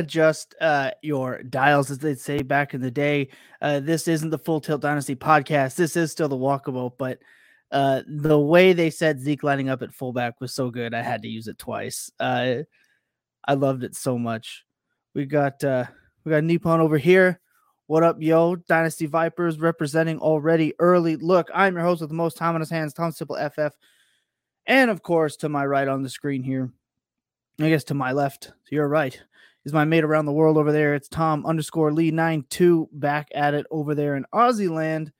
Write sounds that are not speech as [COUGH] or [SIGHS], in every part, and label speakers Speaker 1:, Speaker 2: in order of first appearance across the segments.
Speaker 1: adjust uh, your dials, as they'd say back in the day. Uh, this isn't the Full Tilt Dynasty podcast. This is still the walkabout, but uh, the way they said Zeke lining up at fullback was so good, I had to use it twice. I loved it so much. We got uh, we got Nippon over here. What up, yo? Dynasty Vipers representing already early. Look, I'm your host with the most time on his hands, Tom Simple FF. And of course, to my right on the screen here, I guess to my left, to your right, is my mate around the world over there. It's Tom underscore Lee nine two back at it over there in Aussie land.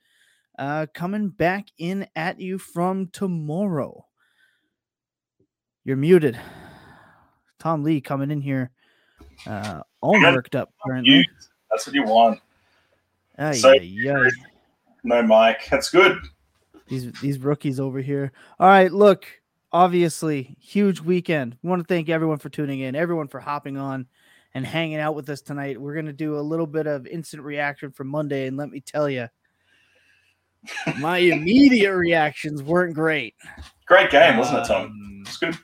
Speaker 1: Uh, coming back in at you from tomorrow. You're muted. Tom Lee coming in here uh, all worked up currently.
Speaker 2: That's what you want. So-
Speaker 1: ay.
Speaker 2: No mic. That's good.
Speaker 1: These these rookies over here. All right, look. Obviously, huge weekend. We want to thank everyone for tuning in, everyone for hopping on and hanging out with us tonight. We're gonna do a little bit of instant reaction from Monday, and let me tell you, my [LAUGHS] immediate reactions weren't great.
Speaker 2: Great game, wasn't it, Tom?
Speaker 1: Um,
Speaker 2: It's good.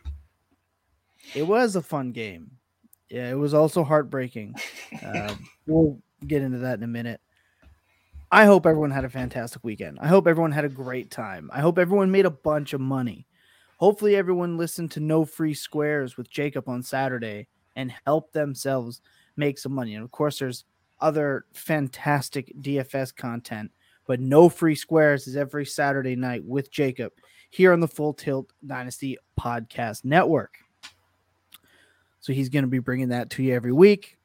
Speaker 1: It was a fun game. Yeah, it was also heartbreaking. Uh, [LAUGHS] we'll get into that in a minute. I hope everyone had a fantastic weekend. I hope everyone had a great time. I hope everyone made a bunch of money. Hopefully, everyone listened to No Free Squares with Jacob on Saturday and help themselves make some money. And of course, there's other fantastic DFS content, but No Free Squares is every Saturday night with Jacob here on the Full Tilt Dynasty Podcast Network. So he's going to be bringing that to you every week.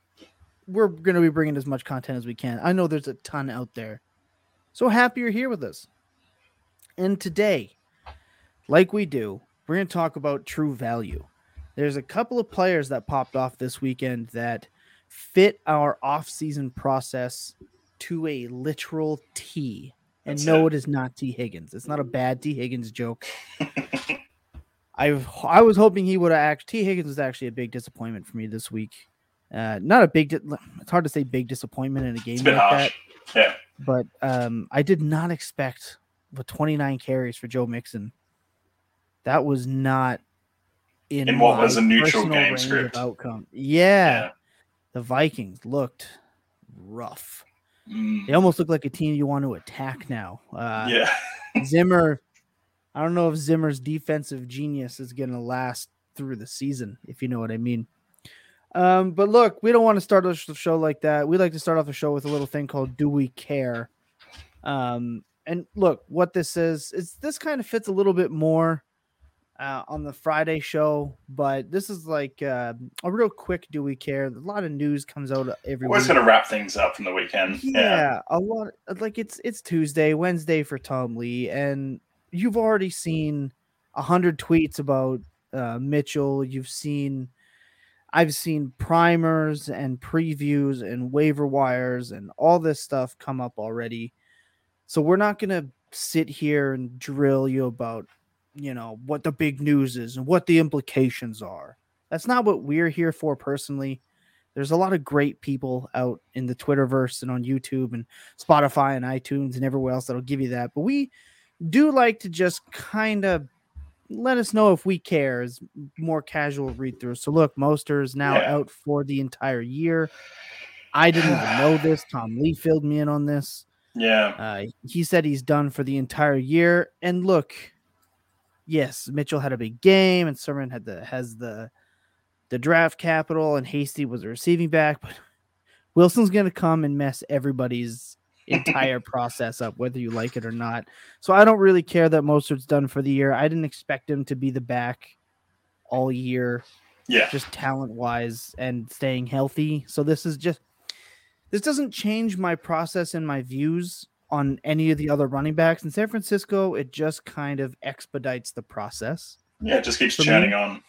Speaker 1: We're going to be bringing as much content as we can. I know there's a ton out there. So happy you're here with us. And today, like we do, we're going to talk about true value. There's a couple of players that popped off this weekend that fit our off-season process to a literal T. And
Speaker 2: That's
Speaker 1: no,
Speaker 2: it.
Speaker 1: it is not T. Higgins. It's not a bad T. Higgins joke. [LAUGHS] I I was hoping he would have actually. T. Higgins was actually a big disappointment for me this week. Uh, not a big. Di- it's hard to say big disappointment in a game
Speaker 2: It's a bit
Speaker 1: like
Speaker 2: harsh.
Speaker 1: that,
Speaker 2: Yeah.
Speaker 1: but um, I did not expect with 29 carries for Joe Mixon. That was not in,
Speaker 2: In what was a neutral game script.
Speaker 1: outcome. Yeah,
Speaker 2: Yeah.
Speaker 1: the Vikings looked rough.
Speaker 2: Mm,
Speaker 1: They almost look like a team you want to attack now. Uh,
Speaker 2: yeah. [LAUGHS]
Speaker 1: Zimmer, I don't know if Zimmer's defensive genius is going to last through the season, if you know what I mean. Um, but look, we don't want to start a show like that. We like to start off the show with a little thing called "Do We Care?" Um, and look, what this is is this kind of fits a little bit more uh, on the Friday show, but this is like uh, a real quick "Do We Care?" A lot of news comes out every week.
Speaker 2: going to wrap things up from the weekend.
Speaker 1: Yeah,
Speaker 2: Yeah.
Speaker 1: a lot like it's it's Tuesday, Wednesday for Tom Lee, and you've already seen a hundred tweets about uh, Mitchell. You've seen, I've seen primers and previews and waiver wires and all this stuff come up already. So we're not gonna sit here and drill you about, you know, what the big news is and what the implications are. That's not what we're here for personally there's a lot of great people out in the Twitterverse and on YouTube and Spotify and iTunes and everywhere else that'll give you that. But we do like to just kind of let us know if we care as more casual read through. So look, Mostert is now
Speaker 2: Yeah.
Speaker 1: out for the entire year. I didn't even know [SIGHS] this. Tom Lee filled me in on this.
Speaker 2: Yeah.
Speaker 1: Uh, he said he's done for the entire year. And look, yes, Mitchell had a big game, and Sermon had the has the the draft capital, and Hasty was a receiving back. But [LAUGHS] Wilson's going to come and mess everybody's entire [LAUGHS] process up, whether you like it or not. So I don't really care that Mostert's done for the year. I didn't expect him to be the back all year
Speaker 2: Yeah.
Speaker 1: just talent wise and staying healthy. So this is just this doesn't change my process and my views on any of the other running backs in San Francisco. It just kind of expedites the process.
Speaker 2: Yeah. It just keeps
Speaker 1: For me-
Speaker 2: churning on.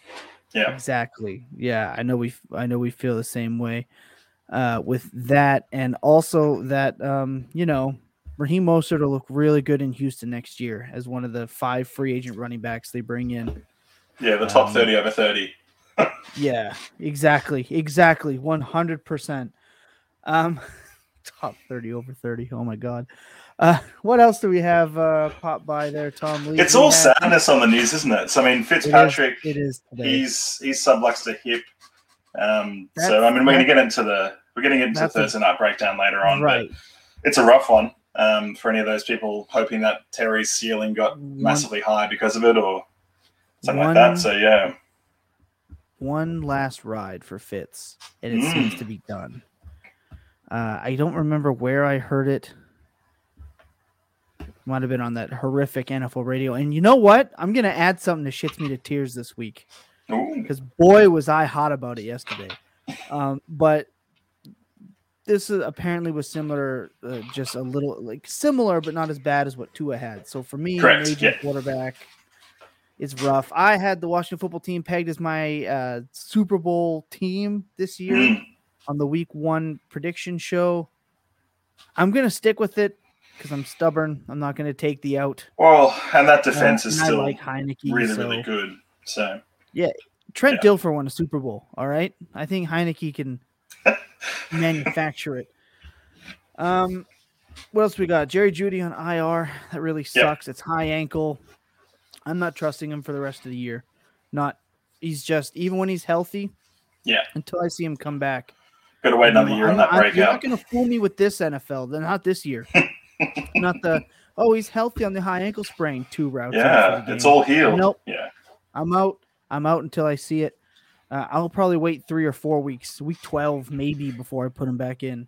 Speaker 2: Yeah.
Speaker 1: Exactly. Yeah, I know we I know we feel the same way uh with that and also that um you know Raheem Mostert will look really good in Houston next year as one of the five free agent running backs they bring in.
Speaker 2: Yeah. The top
Speaker 1: Um,
Speaker 2: 30 over 30. [LAUGHS]
Speaker 1: Yeah, exactly. Exactly. 100%. Um top 30 over 30. Oh my god. Uh, what else do we have uh, pop by there, Tom Lee?
Speaker 2: It's all
Speaker 1: had-
Speaker 2: sadness on the news, isn't it? So I mean, Fitzpatrick,
Speaker 1: It is today.
Speaker 2: he's he's subluxed a hip. Um, so I mean, we're going to get into the we're getting into
Speaker 1: a-
Speaker 2: Thursday night breakdown later on,
Speaker 1: right.
Speaker 2: but it's a rough one um, for any of those people hoping that Terry's ceiling got
Speaker 1: One-
Speaker 2: massively high because of it or something
Speaker 1: One-
Speaker 2: like that. So yeah,
Speaker 1: One last ride for Fitz, and it seems
Speaker 2: Mm.
Speaker 1: to be done. Uh, I don't remember where I heard it. Might have been on that horrific NFL radio. And you know what? I'm gonna add something that shits me to tears this week. Because boy was I hot about it yesterday. Um, but this is apparently was similar, uh, just a little like similar, but not as bad as what Tua had. So for me,
Speaker 2: Correct,
Speaker 1: an aging
Speaker 2: yeah.
Speaker 1: quarterback, it's rough. I had the Washington football team pegged as my uh, Super Bowl team this year
Speaker 2: Mm.
Speaker 1: On the Week One prediction show. I'm gonna stick with it because I'm stubborn. I'm not gonna take the out.
Speaker 2: well, and that
Speaker 1: Uh,
Speaker 2: defense is
Speaker 1: I
Speaker 2: still
Speaker 1: like Heinicke,
Speaker 2: really
Speaker 1: so-
Speaker 2: really good. So yeah,
Speaker 1: Trent
Speaker 2: Yeah.
Speaker 1: Dilfer won a Super Bowl. All right, I think Heinicke can [LAUGHS] manufacture it. Um, what else we got? Jerry Jeudy on IR. That really
Speaker 2: Yeah.
Speaker 1: sucks. It's high ankle. I'm not trusting him for the rest of the year. Not. He's just even when he's healthy.
Speaker 2: Yeah.
Speaker 1: Until I see him come back.
Speaker 2: Got to wait another year
Speaker 1: I'm
Speaker 2: on that
Speaker 1: I- You're not going to fool me with this NFL. Then not this year. [LAUGHS] not the. Oh, he's healthy on the high ankle sprain. Two routes.
Speaker 2: Yeah, it's all healed.
Speaker 1: Nope.
Speaker 2: Yeah,
Speaker 1: I'm out. I'm out until I see it. Uh, I'll probably wait three or four weeks, week twelve maybe, before I put him back in.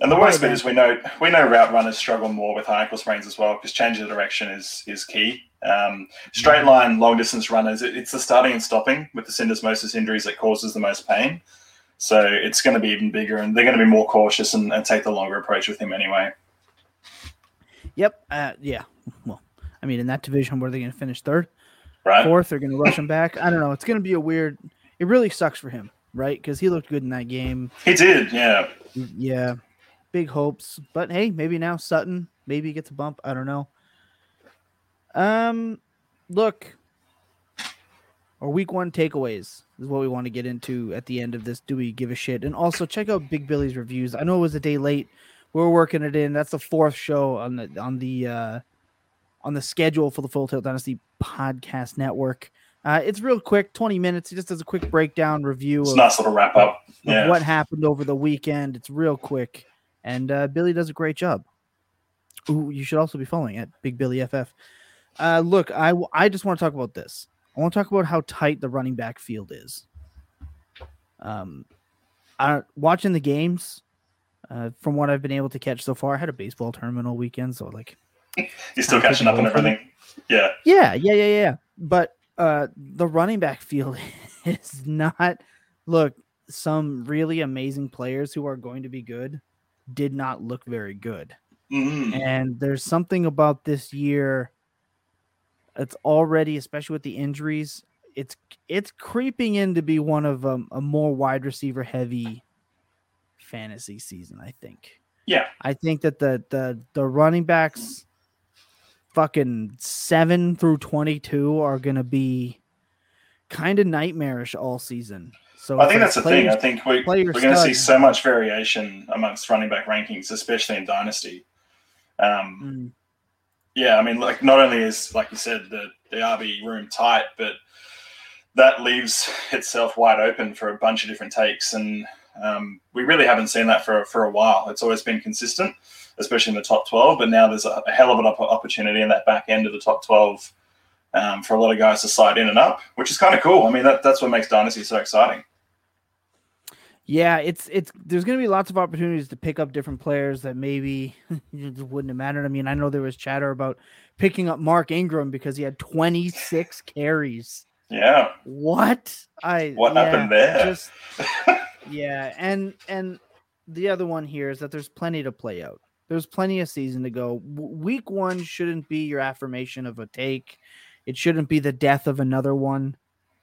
Speaker 2: and the worst bit is we know we know route runners struggle more with high ankle sprains as well because change of direction is is key. Um, straight line long distance runners, it, it's the starting and stopping with the syndesmosis injuries that causes the most pain. So it's going to be even bigger, and they're going to be more cautious and, and take the longer approach with him anyway.
Speaker 1: Yep. Uh, yeah. Well, I mean, in that division, where are they going to finish third,
Speaker 2: Right?
Speaker 1: fourth? They're going to rush him back. I don't know. It's going to be a weird. It really sucks for him, right? Because he looked good in that game.
Speaker 2: He did, yeah.
Speaker 1: Yeah. Big hopes, but hey, maybe now Sutton maybe gets a bump. I don't know. Um, look, our week one takeaways is what we want to get into at the end of this. Do we give a shit? And also check out Big Billy's reviews. I know it was a day late. We're working it in. That's the fourth show on the on the uh on the schedule for the Full Tilt Dynasty podcast network. Uh, it's real quick, 20 minutes. He just does a quick breakdown review
Speaker 2: It's a nice little wrap up.
Speaker 1: of
Speaker 2: Yeah.
Speaker 1: what happened over the weekend. It's real quick, and uh, Billy does a great job. Who you should also be following at Big Billy FF. Uh, look, I I just want to talk about this. I want to talk about how tight the running back field is. Um, I, watching the games, uh, from what I've been able to catch so far, I had a baseball tournament all weekend, so like [LAUGHS]
Speaker 2: You're still catching up on everything. Yeah.
Speaker 1: yeah, yeah, yeah, yeah. But uh the running back field [LAUGHS] is not look, some really amazing players who are going to be good did not look very good.
Speaker 2: Mhm.
Speaker 1: And there's something about this year it's already especially with the injuries, it's it's creeping in to be one of um, a more wide receiver heavy fantasy season, I think.
Speaker 2: Yeah.
Speaker 1: I think that the the the running backs fucking 7 through 22 are going to be kind of nightmarish all season. So
Speaker 2: I think that's the thing. I think we, we're going to see so much variation amongst running back rankings, especially in Dynasty. Um,
Speaker 1: Mm,
Speaker 2: yeah, I mean, like not only is like you said the the RB room tight, but that leaves itself wide open for a bunch of different takes, and um, we really haven't seen that for for a while. It's always been consistent, especially in the top twelve, but now there's a, a hell of an opportunity in that back end of the top twelve um, for a lot of guys to slide in and up, which is kind of cool. I mean, that, that's what makes Dynasty so exciting.
Speaker 1: Yeah, it's it's there's going to be lots of opportunities to pick up different players that maybe [LAUGHS] wouldn't have mattered. I mean, I know there was chatter about picking up Mark Ingram because he had 26 [LAUGHS] carries.
Speaker 2: Yeah,
Speaker 1: What? I
Speaker 2: What
Speaker 1: yeah,
Speaker 2: happened there?
Speaker 1: Just [LAUGHS] yeah, and and the other one here is that there's plenty to play out. There's plenty of season to go. W- Week one shouldn't be your affirmation of a take. It shouldn't be the death of another one,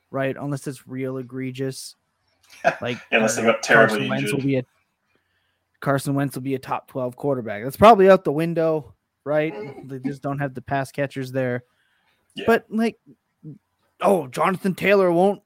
Speaker 1: right? Unless it's real egregious. Like [LAUGHS]
Speaker 2: Unless they got terribly
Speaker 1: Carson Wentz will be a Carson Wentz will be a top 12 quarterback. That's probably out the window, right? They just don't have the pass catchers there.
Speaker 2: Yeah.
Speaker 1: But like oh, Jonathan Taylor won't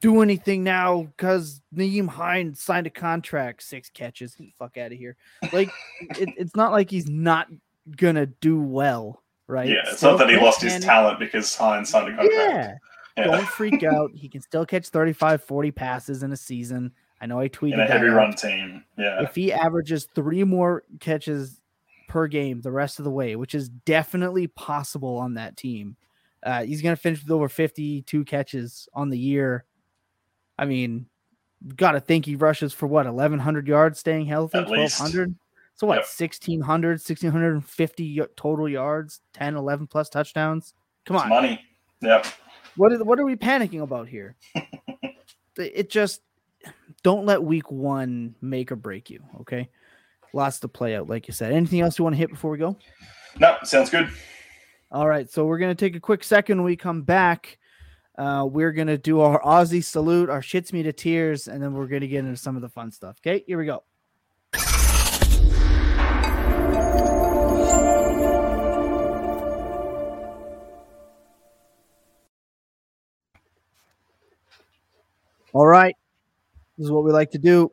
Speaker 1: do anything now because Nyheim Hines signed a contract, six catches. Get the fuck out of here. Like [LAUGHS] it, it's not like he's not gonna do well, right?
Speaker 2: Yeah, it's not that he lost his talent because Hines signed a contract.
Speaker 1: Yeah. Don't freak out. He can still catch 35, 40 passes in a season. I know I tweeted
Speaker 2: in a heavy
Speaker 1: out.
Speaker 2: run team. Yeah.
Speaker 1: If he averages three more catches per game the rest of the way, which is definitely possible on that team, uh, he's going to finish with over 52 catches on the year. I mean, got to think he rushes for what, 1,100 yards staying healthy,
Speaker 2: At least.
Speaker 1: 1,200? So what,
Speaker 2: Yep.
Speaker 1: 1,600, 1,650 y- total yards, 10, 11 plus touchdowns? Come
Speaker 2: It's
Speaker 1: on.
Speaker 2: money. Yep.
Speaker 1: What are, what are we panicking about here? [LAUGHS] it just don't let week one make or break you. Okay, lots to play out, like you said. Anything else you want to hit before we go?
Speaker 2: No, sounds good.
Speaker 1: All right, so we're gonna take a quick second. When we come back, uh, we're gonna do our Aussie salute, our shits me to tears, and then we're gonna get into some of the fun stuff. Okay, here we go. All right, this is what we like to do.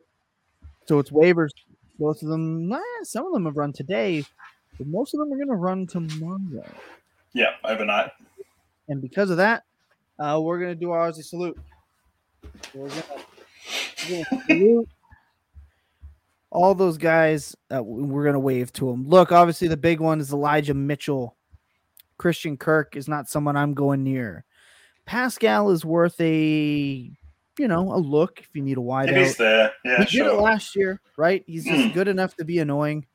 Speaker 1: So it's waivers. Both of them, nah, some of them have run today, but most of them are going to run tomorrow.
Speaker 2: Yeah, overnight.
Speaker 1: And because of that, uh, we're going to do our Aussie salute. We're going to [LAUGHS] salute all those guys. Uh, we're going to wave to them. Look, obviously, the big one is Elijah Mitchell. Christian Kirk is not someone I'm going near. Pascal is worth a, you know, a look if you need a wide
Speaker 2: If
Speaker 1: out.
Speaker 2: he's there, yeah,
Speaker 1: he did it last year, right? He's just
Speaker 2: Mm.
Speaker 1: good enough to be annoying,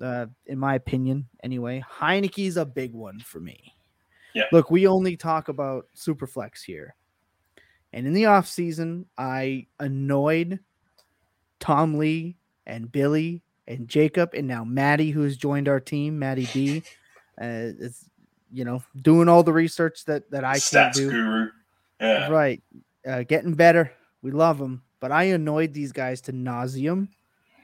Speaker 1: uh, in my opinion. Anyway, Heinicke's a big one for me.
Speaker 2: Yeah.
Speaker 1: Look, we only talk about Superflex here, and in the off season, I annoyed Tom Lee and Billy and Jacob, and now Maddie, who's joined our team, Maddie B, uh, is you know doing all the research that that I can't
Speaker 2: Stats
Speaker 1: do.
Speaker 2: guru. Yeah.
Speaker 1: Right. Uh, getting better. We love him, But I annoyed these guys to nauseum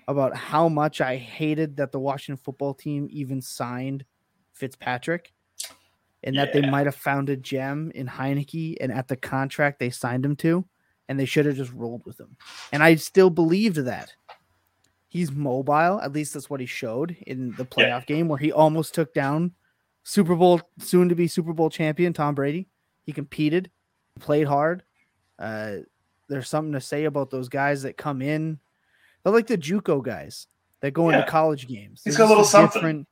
Speaker 1: about how much I hated that the Washington football team even signed Fitzpatrick and that they might have found a gem in Heinicke and at the contract they signed him to, and they should have just rolled with him. And I still believed that. He's mobile. At least that's what he showed in the playoff
Speaker 2: Yeah.
Speaker 1: game where he almost took down Super Bowl, soon to be Super Bowl champion Tom Brady. He competed, played hard. Uh, there's something to say about those guys that come in. They're like the JUCO guys that go into college games.
Speaker 2: He's got a little something.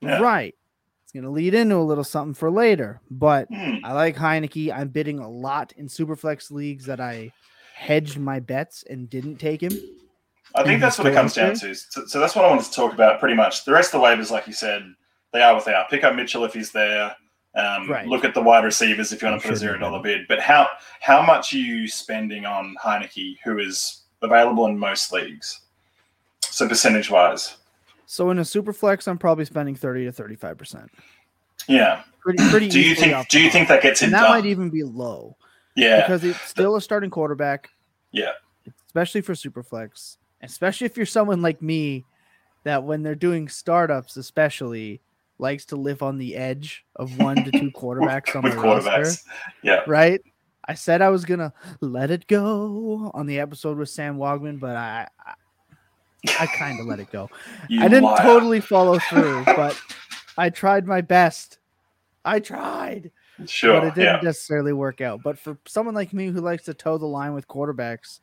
Speaker 2: Yeah.
Speaker 1: Right. It's going to lead into a little something for later. But
Speaker 2: Hmm.
Speaker 1: I like Heinicke. I'm bidding a lot in Superflex leagues that I hedged my bets and didn't take him.
Speaker 2: I think that's what it comes down to. So, so that's what I wanted to talk about pretty much. The rest of the waivers, like you said, they are what they are. Pick up Mitchell if he's there. Um,
Speaker 1: Right.
Speaker 2: Look at the wide receivers if you want to put a zero dollar bid. But how how much are you spending on Heinicke, who is available in most leagues? So percentage wise,
Speaker 1: So in a super flex, I'm probably spending 30 to 35%.
Speaker 2: yeah.
Speaker 1: Pretty, pretty
Speaker 2: Do you think do you think that gets
Speaker 1: and that
Speaker 2: done?
Speaker 1: might even be low
Speaker 2: yeah,
Speaker 1: because it's still a starting quarterback.
Speaker 2: Yeah.
Speaker 1: Especially for super flex, especially if you're someone like me that when they're doing startups, especially likes to live on the edge of [LAUGHS] one to two quarterbacks on my roster.
Speaker 2: Yeah,
Speaker 1: Right? I said I was gonna let it go on the episode with Sam Wogman, but I I, I kind of let it go. [LAUGHS]
Speaker 2: You
Speaker 1: I didn't
Speaker 2: liar.
Speaker 1: totally follow [LAUGHS] through, but I tried my best. I tried
Speaker 2: sure.
Speaker 1: but it didn't
Speaker 2: yeah,
Speaker 1: necessarily work out. But for someone like me who likes to toe the line with quarterbacks,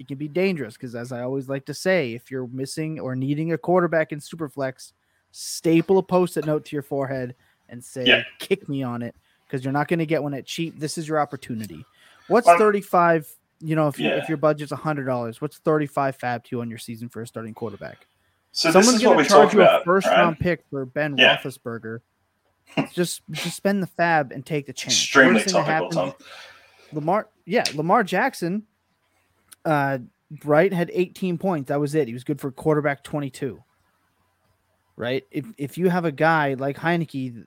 Speaker 1: it can be dangerous because, as I always like to say, if you're missing or needing a quarterback in Superflex, staple a post-it note to your forehead and say,
Speaker 2: Yeah.
Speaker 1: "Kick me on it," because you're not going to get one at cheap. This is your opportunity. What's
Speaker 2: Um,
Speaker 1: 35? You know, if you,
Speaker 2: yeah.
Speaker 1: if your budget's hundred dollars, what's 35 fab to you on your season for a starting quarterback?
Speaker 2: so
Speaker 1: Someone's going to charge you
Speaker 2: about.
Speaker 1: a first
Speaker 2: right?
Speaker 1: round pick for Ben
Speaker 2: Yeah.
Speaker 1: Roethlisberger. just just spend the fab and take the chance.
Speaker 2: Extremely
Speaker 1: Worst thing that
Speaker 2: topical,
Speaker 1: happens-
Speaker 2: Tom.
Speaker 1: Lamar, yeah, Lamar Jackson, uh, right, had 18 points. That was it. He was good for quarterback 22. Right. If if you have a guy like Heinicke, you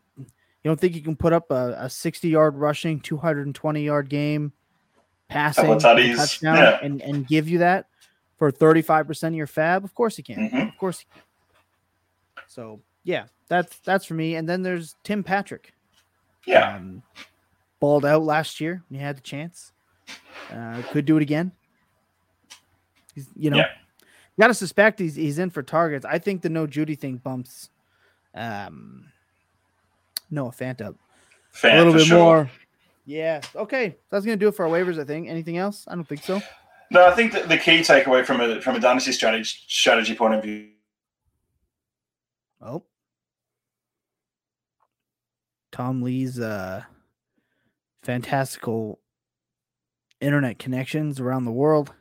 Speaker 1: don't think you can put up a, a 60 yard rushing, 220 yard game, passing,
Speaker 2: Couple of
Speaker 1: with a
Speaker 2: tutties,
Speaker 1: touchdown,
Speaker 2: yeah.
Speaker 1: and and give you that for 35 percent of your fab? Of course he can.
Speaker 2: Mhm.
Speaker 1: Of course. He can. So yeah, that's that's for me. And then there's Tim Patrick.
Speaker 2: Yeah,
Speaker 1: Um, balled out last year when he had the chance. Uh, could do it again. He's, you know,
Speaker 2: Yeah.
Speaker 1: Got to suspect he's he's in for targets. I think the no Jeudy thing bumps um Noah Fant up
Speaker 2: Fan
Speaker 1: a little bit
Speaker 2: sure.
Speaker 1: more. Yeah. Okay. That's gonna do it for our waivers. I think. Anything else? I don't think so.
Speaker 2: No, I think the key takeaway from a from a dynasty strategy strategy point of view
Speaker 1: Oh. Tom Lee's uh fantastical internet connections around the world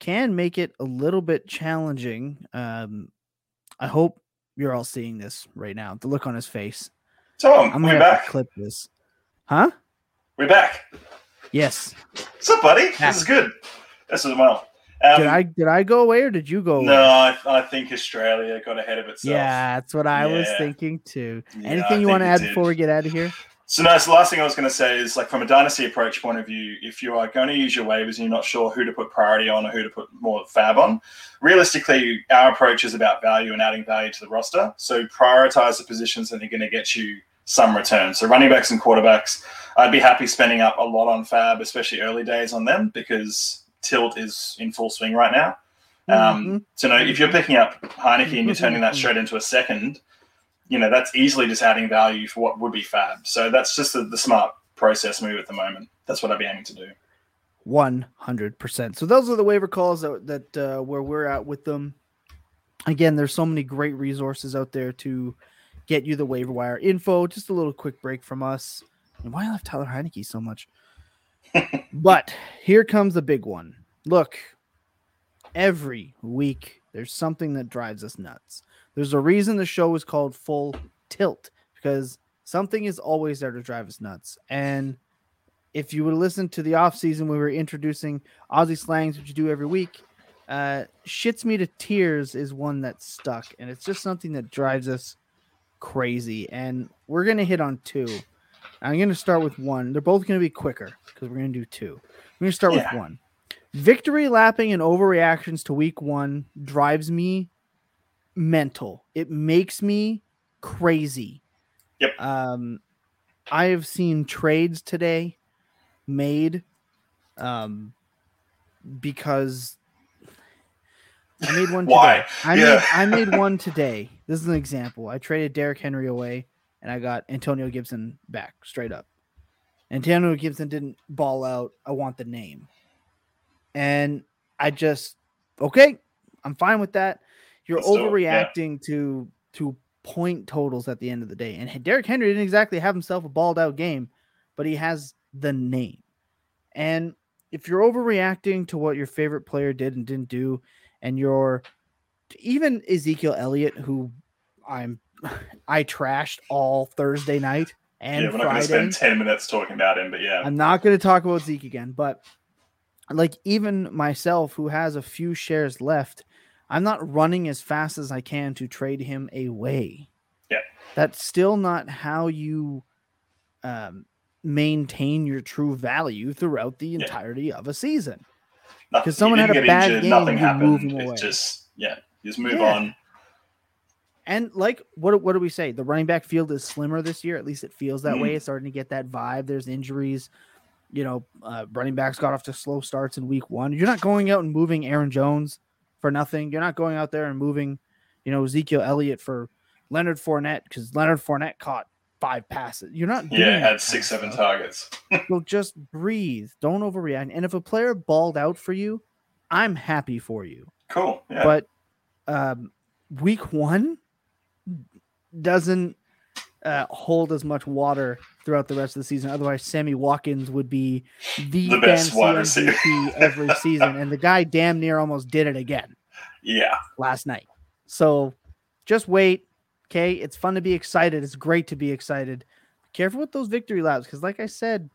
Speaker 1: can make it a little bit challenging. Um I hope you're all seeing this right now. The look on his face.
Speaker 2: Tom,
Speaker 1: I'm
Speaker 2: we're
Speaker 1: gonna
Speaker 2: back.
Speaker 1: clip this. Huh?
Speaker 2: We're back.
Speaker 1: Yes.
Speaker 2: What's up, buddy?
Speaker 1: Yeah.
Speaker 2: This is good. This is well. Um,
Speaker 1: did I did I go away or did you go away?
Speaker 2: No, I, I think Australia got ahead of itself.
Speaker 1: Yeah, that's what I was thinking too.
Speaker 2: Yeah,
Speaker 1: Anything you want to add
Speaker 2: did.
Speaker 1: before we get out of here?
Speaker 2: So no, so the last thing I was going to say is like from a dynasty approach point of view, if you are going to use your waivers and you're not sure who to put priority on or who to put more fab on, realistically, our approach is about value and adding value to the roster. So prioritize the positions that are going to get you some return. So running backs and quarterbacks, I'd be happy spending up a lot on fab, especially early days on them because tilt is in full swing right now. Um,
Speaker 1: Mhm.
Speaker 2: So no, if you're picking up Heinicke and you're turning that straight into a second, you know that's easily just adding value for what would be fab. So that's just the, the smart process move at the moment. That's what I'd be aiming to do.
Speaker 1: One hundred percent. So those are the waiver calls that that uh, where we're at with them. Again, there's so many great resources out there to get you the waiver wire info. Just a little quick break from us. And why I love Tyler Heinicke so much. [LAUGHS] but here comes the big one. Look, every week there's something that drives us nuts. There's a reason the show is called Full Tilt because something is always there to drive us nuts. And if you would listen to the off season, we were introducing Aussie slangs, which you do every week. Uh, shits me to tears is one that stuck, and it's just something that drives us crazy. And we're gonna hit on two. I'm gonna start with one. They're both gonna be quicker because we're gonna do two. We're gonna start
Speaker 2: Yeah.
Speaker 1: with one. Victory lapping and overreactions to week one drives me mental. It makes me crazy.
Speaker 2: Yep.
Speaker 1: Um, I have seen trades today made um because I made one [LAUGHS]
Speaker 2: Why?
Speaker 1: today. I
Speaker 2: Yeah.
Speaker 1: made I made one [LAUGHS] today. This is an example. I traded Derrick Henry away and I got Antonio Gibson back straight up. Antonio Gibson didn't ball out. I want the name. And I just okay, I'm fine with that. You're
Speaker 2: it, yeah.
Speaker 1: overreacting to to point totals at the end of the day. And Derrick Henry didn't exactly have himself a balled out game, but he has the name. And if you're overreacting to what your favorite player did and didn't do, and you're even Ezekiel Elliott, who I'm [SIGHS] I trashed all Thursday night and
Speaker 2: yeah, we're not going to spend ten minutes talking about him, but yeah,
Speaker 1: I'm not going to talk about Zeke again, but like even myself, who has a few shares left, I'm not running as fast as I can to trade him away.
Speaker 2: Yeah.
Speaker 1: that's still not how you um, maintain your true value throughout the entirety of a season. 'cause someone had a bad
Speaker 2: injured,
Speaker 1: game,
Speaker 2: Nothing
Speaker 1: you move
Speaker 2: happened.
Speaker 1: him away.
Speaker 2: It just yeah, just move
Speaker 1: Yeah.
Speaker 2: on.
Speaker 1: And like, what what do we say? The running back field is slimmer this year. At least it feels that
Speaker 2: Mm.
Speaker 1: way. It's starting to get that vibe. There's injuries. You know, uh, running backs got off to slow starts in week one. You're not going out and moving Aaron Jones for nothing. You're not going out there and moving, you know, Ezekiel Elliott for Leonard Fournette because Leonard Fournette caught five passes. You're not doing
Speaker 2: Yeah,
Speaker 1: that
Speaker 2: had six, seven
Speaker 1: stuff.
Speaker 2: targets. [LAUGHS]
Speaker 1: So just breathe. Don't overreact. And if a player balled out for you, I'm happy for you
Speaker 2: Cool. Yeah.
Speaker 1: but um, week one doesn't uh, hold as much water throughout the rest of the season. Otherwise, Sammy Watkins would be the,
Speaker 2: The best receiver.
Speaker 1: MVP every [LAUGHS] season, and the guy damn near almost did it again
Speaker 2: yeah.
Speaker 1: last night. So just wait. Okay, it's fun to be excited. It's great to be excited. Careful with those victory laps, because like I said,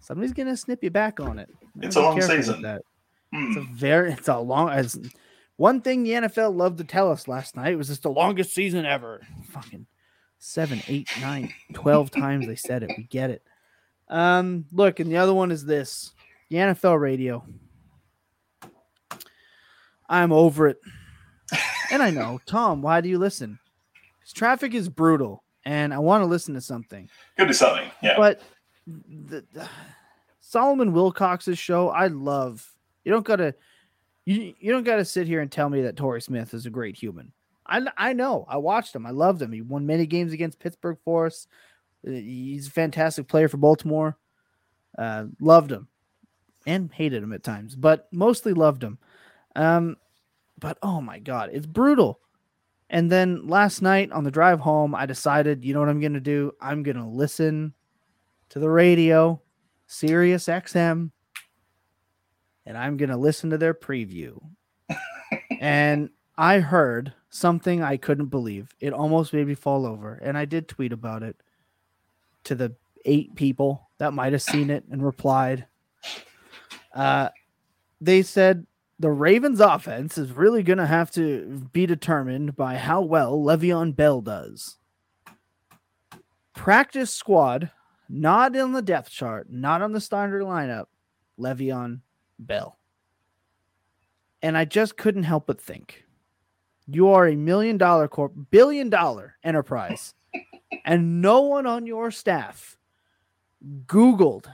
Speaker 1: somebody's gonna snip you back on it.
Speaker 2: It's a long season.
Speaker 1: That.
Speaker 2: Hmm.
Speaker 1: It's a very it's a long as one thing the NFL loved to tell us last night was it's the longest season ever. Fucking seven, eight, nine, twelve times they said it. We get it. Um, look, and the other one is this the NFL radio. I'm over it. And I know, [LAUGHS] Tom, why do you listen? 'Cause traffic is brutal, and I want to listen to something
Speaker 2: Could be something. Yeah.
Speaker 1: but the, the- Solomon Wilcots's show, I love. You don't gotta you you don't gotta sit here and tell me that Torrey Smith is a great human. I I know. I watched him. I loved him. He won many games against Pittsburgh Force. Uh, He's a fantastic player for Baltimore. Uh, loved him and hated him at times, but mostly loved him. Um, but oh my god, it's brutal. And then last night on the drive home, I decided, you know what I'm gonna do? I'm gonna listen to the radio, Sirius XM, and I'm gonna listen to their preview. [LAUGHS] and I heard something I couldn't believe. It almost made me fall over, and I did tweet about it to the eight people that might have seen it and replied. Uh, they said the Ravens offense is really going to have to be determined by how well Le'Veon Bell does. Practice squad, not in the depth chart, not on the starter lineup, Le'Veon Bell. And I just couldn't help but think you are a million dollar corp, billion dollar enterprise, [LAUGHS] and no one on your staff Googled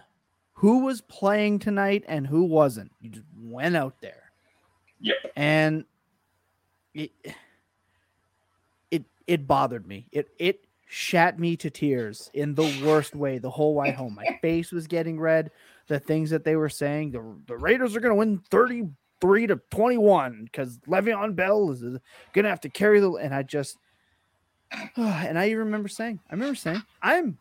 Speaker 1: who was playing tonight and who wasn't. You just went out there.
Speaker 2: Yep.
Speaker 1: And it it it bothered me. It it shat me to tears in the worst way the whole way home. My [LAUGHS] face was getting red. The things that they were saying, the, the Raiders are going to win 33 to 21 because Le'Veon Bell is going to have to carry the. And I just, [SIGHS] and I even remember saying, I remember saying, I'm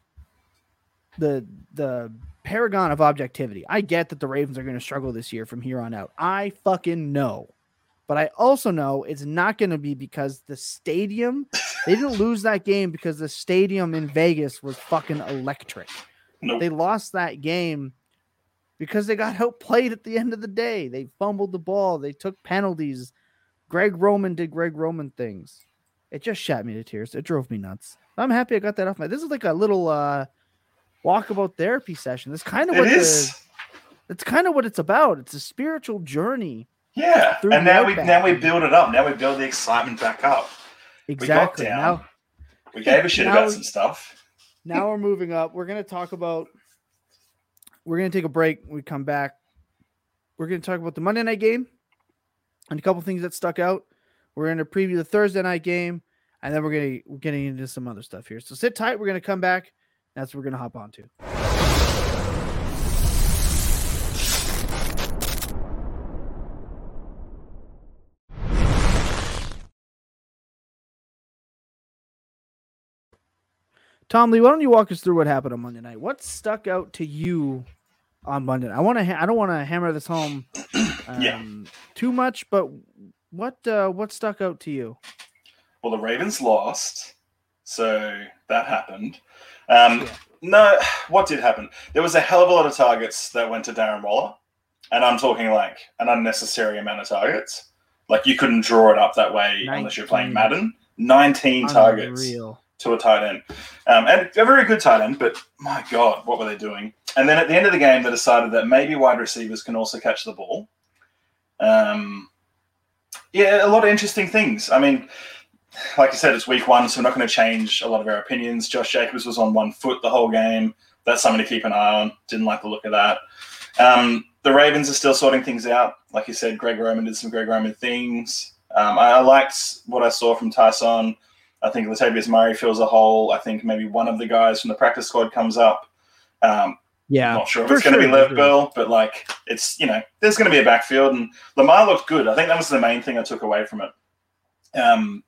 Speaker 1: the the paragon of objectivity. I get that the Ravens are going to struggle this year from here on out. I fucking know. But I also know it's not going to be because the stadium, they didn't lose that game because the stadium in Vegas was fucking electric.
Speaker 2: Nope.
Speaker 1: They lost that game because they got outplayed at the end of the day. They fumbled the ball, they took penalties. Greg Roman did Greg Roman things. It just shot me to tears. It drove me nuts. I'm happy I got that off my. This is like a little uh walkabout therapy session. That's kind of
Speaker 2: It
Speaker 1: what
Speaker 2: is.
Speaker 1: the that's kind of what it's about. It's a spiritual journey.
Speaker 2: Yeah. And now we now we build it up. Now we build the excitement back up.
Speaker 1: Exactly.
Speaker 2: down.
Speaker 1: Now
Speaker 2: We gave a shit about
Speaker 1: we-
Speaker 2: some stuff.
Speaker 1: now we're moving up. We're gonna talk about. We're gonna take a break. When we come back. We're gonna talk about the Monday night game, and a couple things that stuck out. We're gonna preview the Thursday night game, and then we're gonna we're getting into some other stuff here. So sit tight. We're gonna come back. That's what we're gonna hop onto. Tom Lee, why don't you walk us through what happened on Monday night? What stuck out to you on night? I want to. Ha- I don't want to hammer this home [CLEARS THROAT] um,
Speaker 2: Yeah.
Speaker 1: too much, but what uh, what stuck out to you?
Speaker 2: Well, the Ravens lost, so that happened. Um,
Speaker 1: Yeah.
Speaker 2: No, [SIGHS] what did happen? There was a hell of a lot of targets that went to Darren Waller, and I'm talking like an unnecessary amount of targets. Like you couldn't draw it up that way unless you're playing Madden. 19 targets
Speaker 1: Unreal.
Speaker 2: To a tight end, um, and a very good tight end. But my God, what were they doing? And then at the end of the game, they decided that maybe wide receivers can also catch the ball. Um, yeah, a lot of interesting things. I mean, like I said, it's week one, so we're not going to change a lot of our opinions. Josh Jacobs was on one foot the whole game. That's something to keep an eye on. Didn't like the look of that. Um, the Ravens are still sorting things out. Like you said, Greg Roman did some Greg Roman things. Um, I, I liked what I saw from Ty'Son. I think Latavius Murray fills a hole. I think maybe one of the guys from the practice squad comes up. Um,
Speaker 1: Yeah,
Speaker 2: not sure if it's going to be Lev. Bell, but like it's you know there's going to be a backfield, and Lamar looked good. I think that was the main thing I took away from it. Um,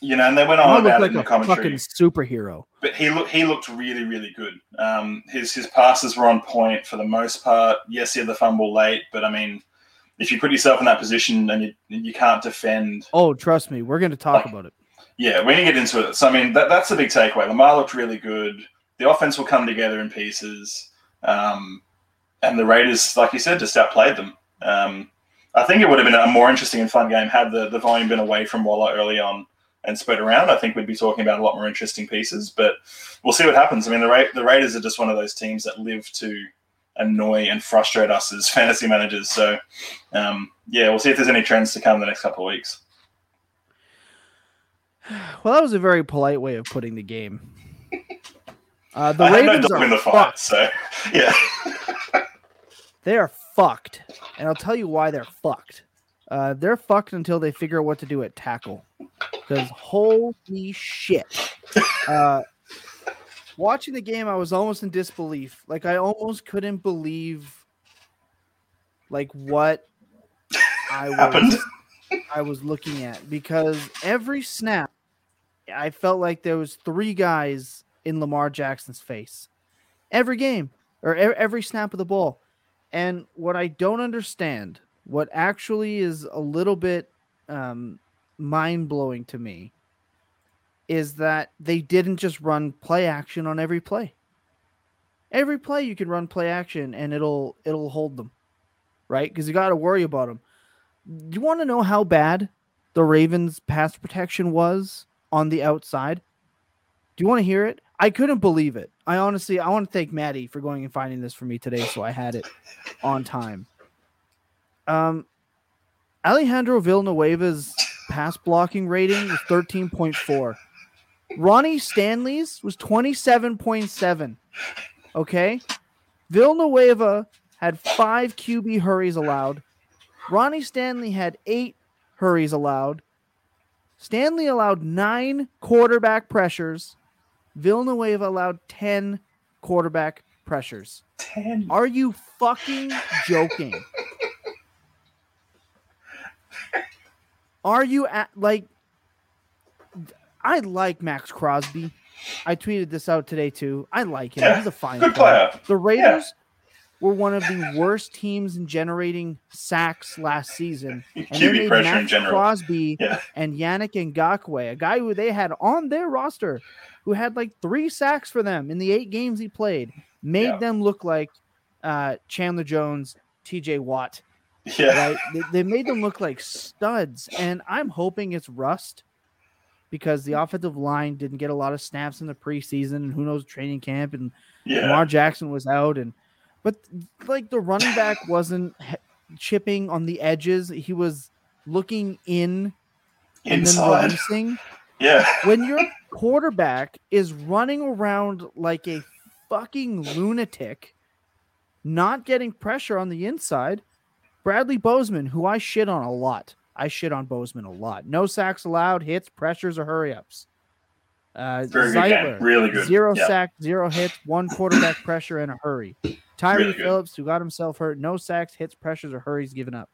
Speaker 2: you know, and they went on about
Speaker 1: like
Speaker 2: it in the commentary,
Speaker 1: fucking superhero.
Speaker 2: but he looked he looked really really good. Um, his his passes were on point for the most part. Yes, he had the fumble late, but I mean, if you put yourself in that position and you you can't defend
Speaker 1: Oh, trust me, we're going to talk about it.
Speaker 2: Yeah, we can get into it. So I mean, that, that's the big takeaway. Lamar looked really good. The offense will come together in pieces, um, and the Raiders, like you said, just outplayed them. Um, I think it would have been a more interesting and fun game had the, the volume been away from Waller early on and spread around. I think we'd be talking about a lot more interesting pieces, but we'll see what happens. I mean, the Ra- the Raiders are just one of those teams that live to annoy and frustrate us as [LAUGHS] fantasy managers. So, um, yeah, we'll see if there's any trends to come in the next couple of weeks. [SIGHS]
Speaker 1: Well, that was a very polite way of putting the game. [LAUGHS] Uh, the
Speaker 2: I no
Speaker 1: Ravens are
Speaker 2: in the fight, so yeah. [LAUGHS]
Speaker 1: they are fucked, and I'll tell you why they're fucked. Uh, they're fucked until they figure out what to do at tackle. Because holy shit. [LAUGHS] Uh, watching the game, I was almost in disbelief. Like I almost couldn't believe like what I was
Speaker 2: Happened.
Speaker 1: I was looking at because every snap I felt like there was three guys in Lamar Jackson's face. Every game or every snap of the ball. And what I don't understand, what actually is a little bit um, mind blowing to me, is that they didn't just run play action on every play. Every play you can run play action and it'll it'll hold them, right? Because you got to worry about them. Do You want to know how bad the Ravens' pass protection was on the outside? Do you want to hear it? I couldn't believe it. I honestly, I want to thank Maddie for going and finding this for me today, so I had it on time. Um, Alejandro Villanueva's pass blocking rating was 13.4. Ronnie Stanley's was 27.7. Okay. Villanueva had five QB hurries allowed. Ronnie Stanley had eight hurries allowed. Stanley allowed nine quarterback pressures. Villanueva allowed 10 quarterback pressures.
Speaker 2: Ten.
Speaker 1: Are you fucking joking? Are you at like I like Maxx Crosby. I tweeted this out today too. I like him.
Speaker 2: Yeah,
Speaker 1: He's a fine
Speaker 2: Good
Speaker 1: player.
Speaker 2: player.
Speaker 1: The Raiders were one of the worst teams in generating sacks last season. [LAUGHS] And they
Speaker 2: QB
Speaker 1: made
Speaker 2: pressure in general.
Speaker 1: Crosby [LAUGHS]
Speaker 2: Yeah.
Speaker 1: and Yannick Ngakoue, a guy who they had on their roster, who had like three sacks for them in the eight games he played, made
Speaker 2: Yeah.
Speaker 1: them look like uh, Chandler Jones, TJ Watt, [LAUGHS]
Speaker 2: Yeah.
Speaker 1: right? they, they made them look like studs. And I'm hoping it's rust because the offensive line didn't get a lot of snaps in the preseason and who knows training camp and
Speaker 2: Yeah.
Speaker 1: Lamar Jackson was out and but like the running back wasn't chipping on the edges. He was looking in and then
Speaker 2: Inside.
Speaker 1: releasing.
Speaker 2: Yeah.
Speaker 1: When your quarterback is running around like a fucking lunatic, not getting pressure on the inside, Bradley Bozeman, who I shit on a lot. I shit on Bozeman a lot. No sacks allowed, hits, pressures, or hurry ups. Uh,
Speaker 2: Very good
Speaker 1: Zeitler,
Speaker 2: game. Really good.
Speaker 1: Zero
Speaker 2: Yeah.
Speaker 1: sacks, zero hits, one quarterback [COUGHS] pressure, and a hurry. Tyre
Speaker 2: Really.
Speaker 1: Phillips, who got himself hurt, no sacks, hits, pressures, or hurries given up.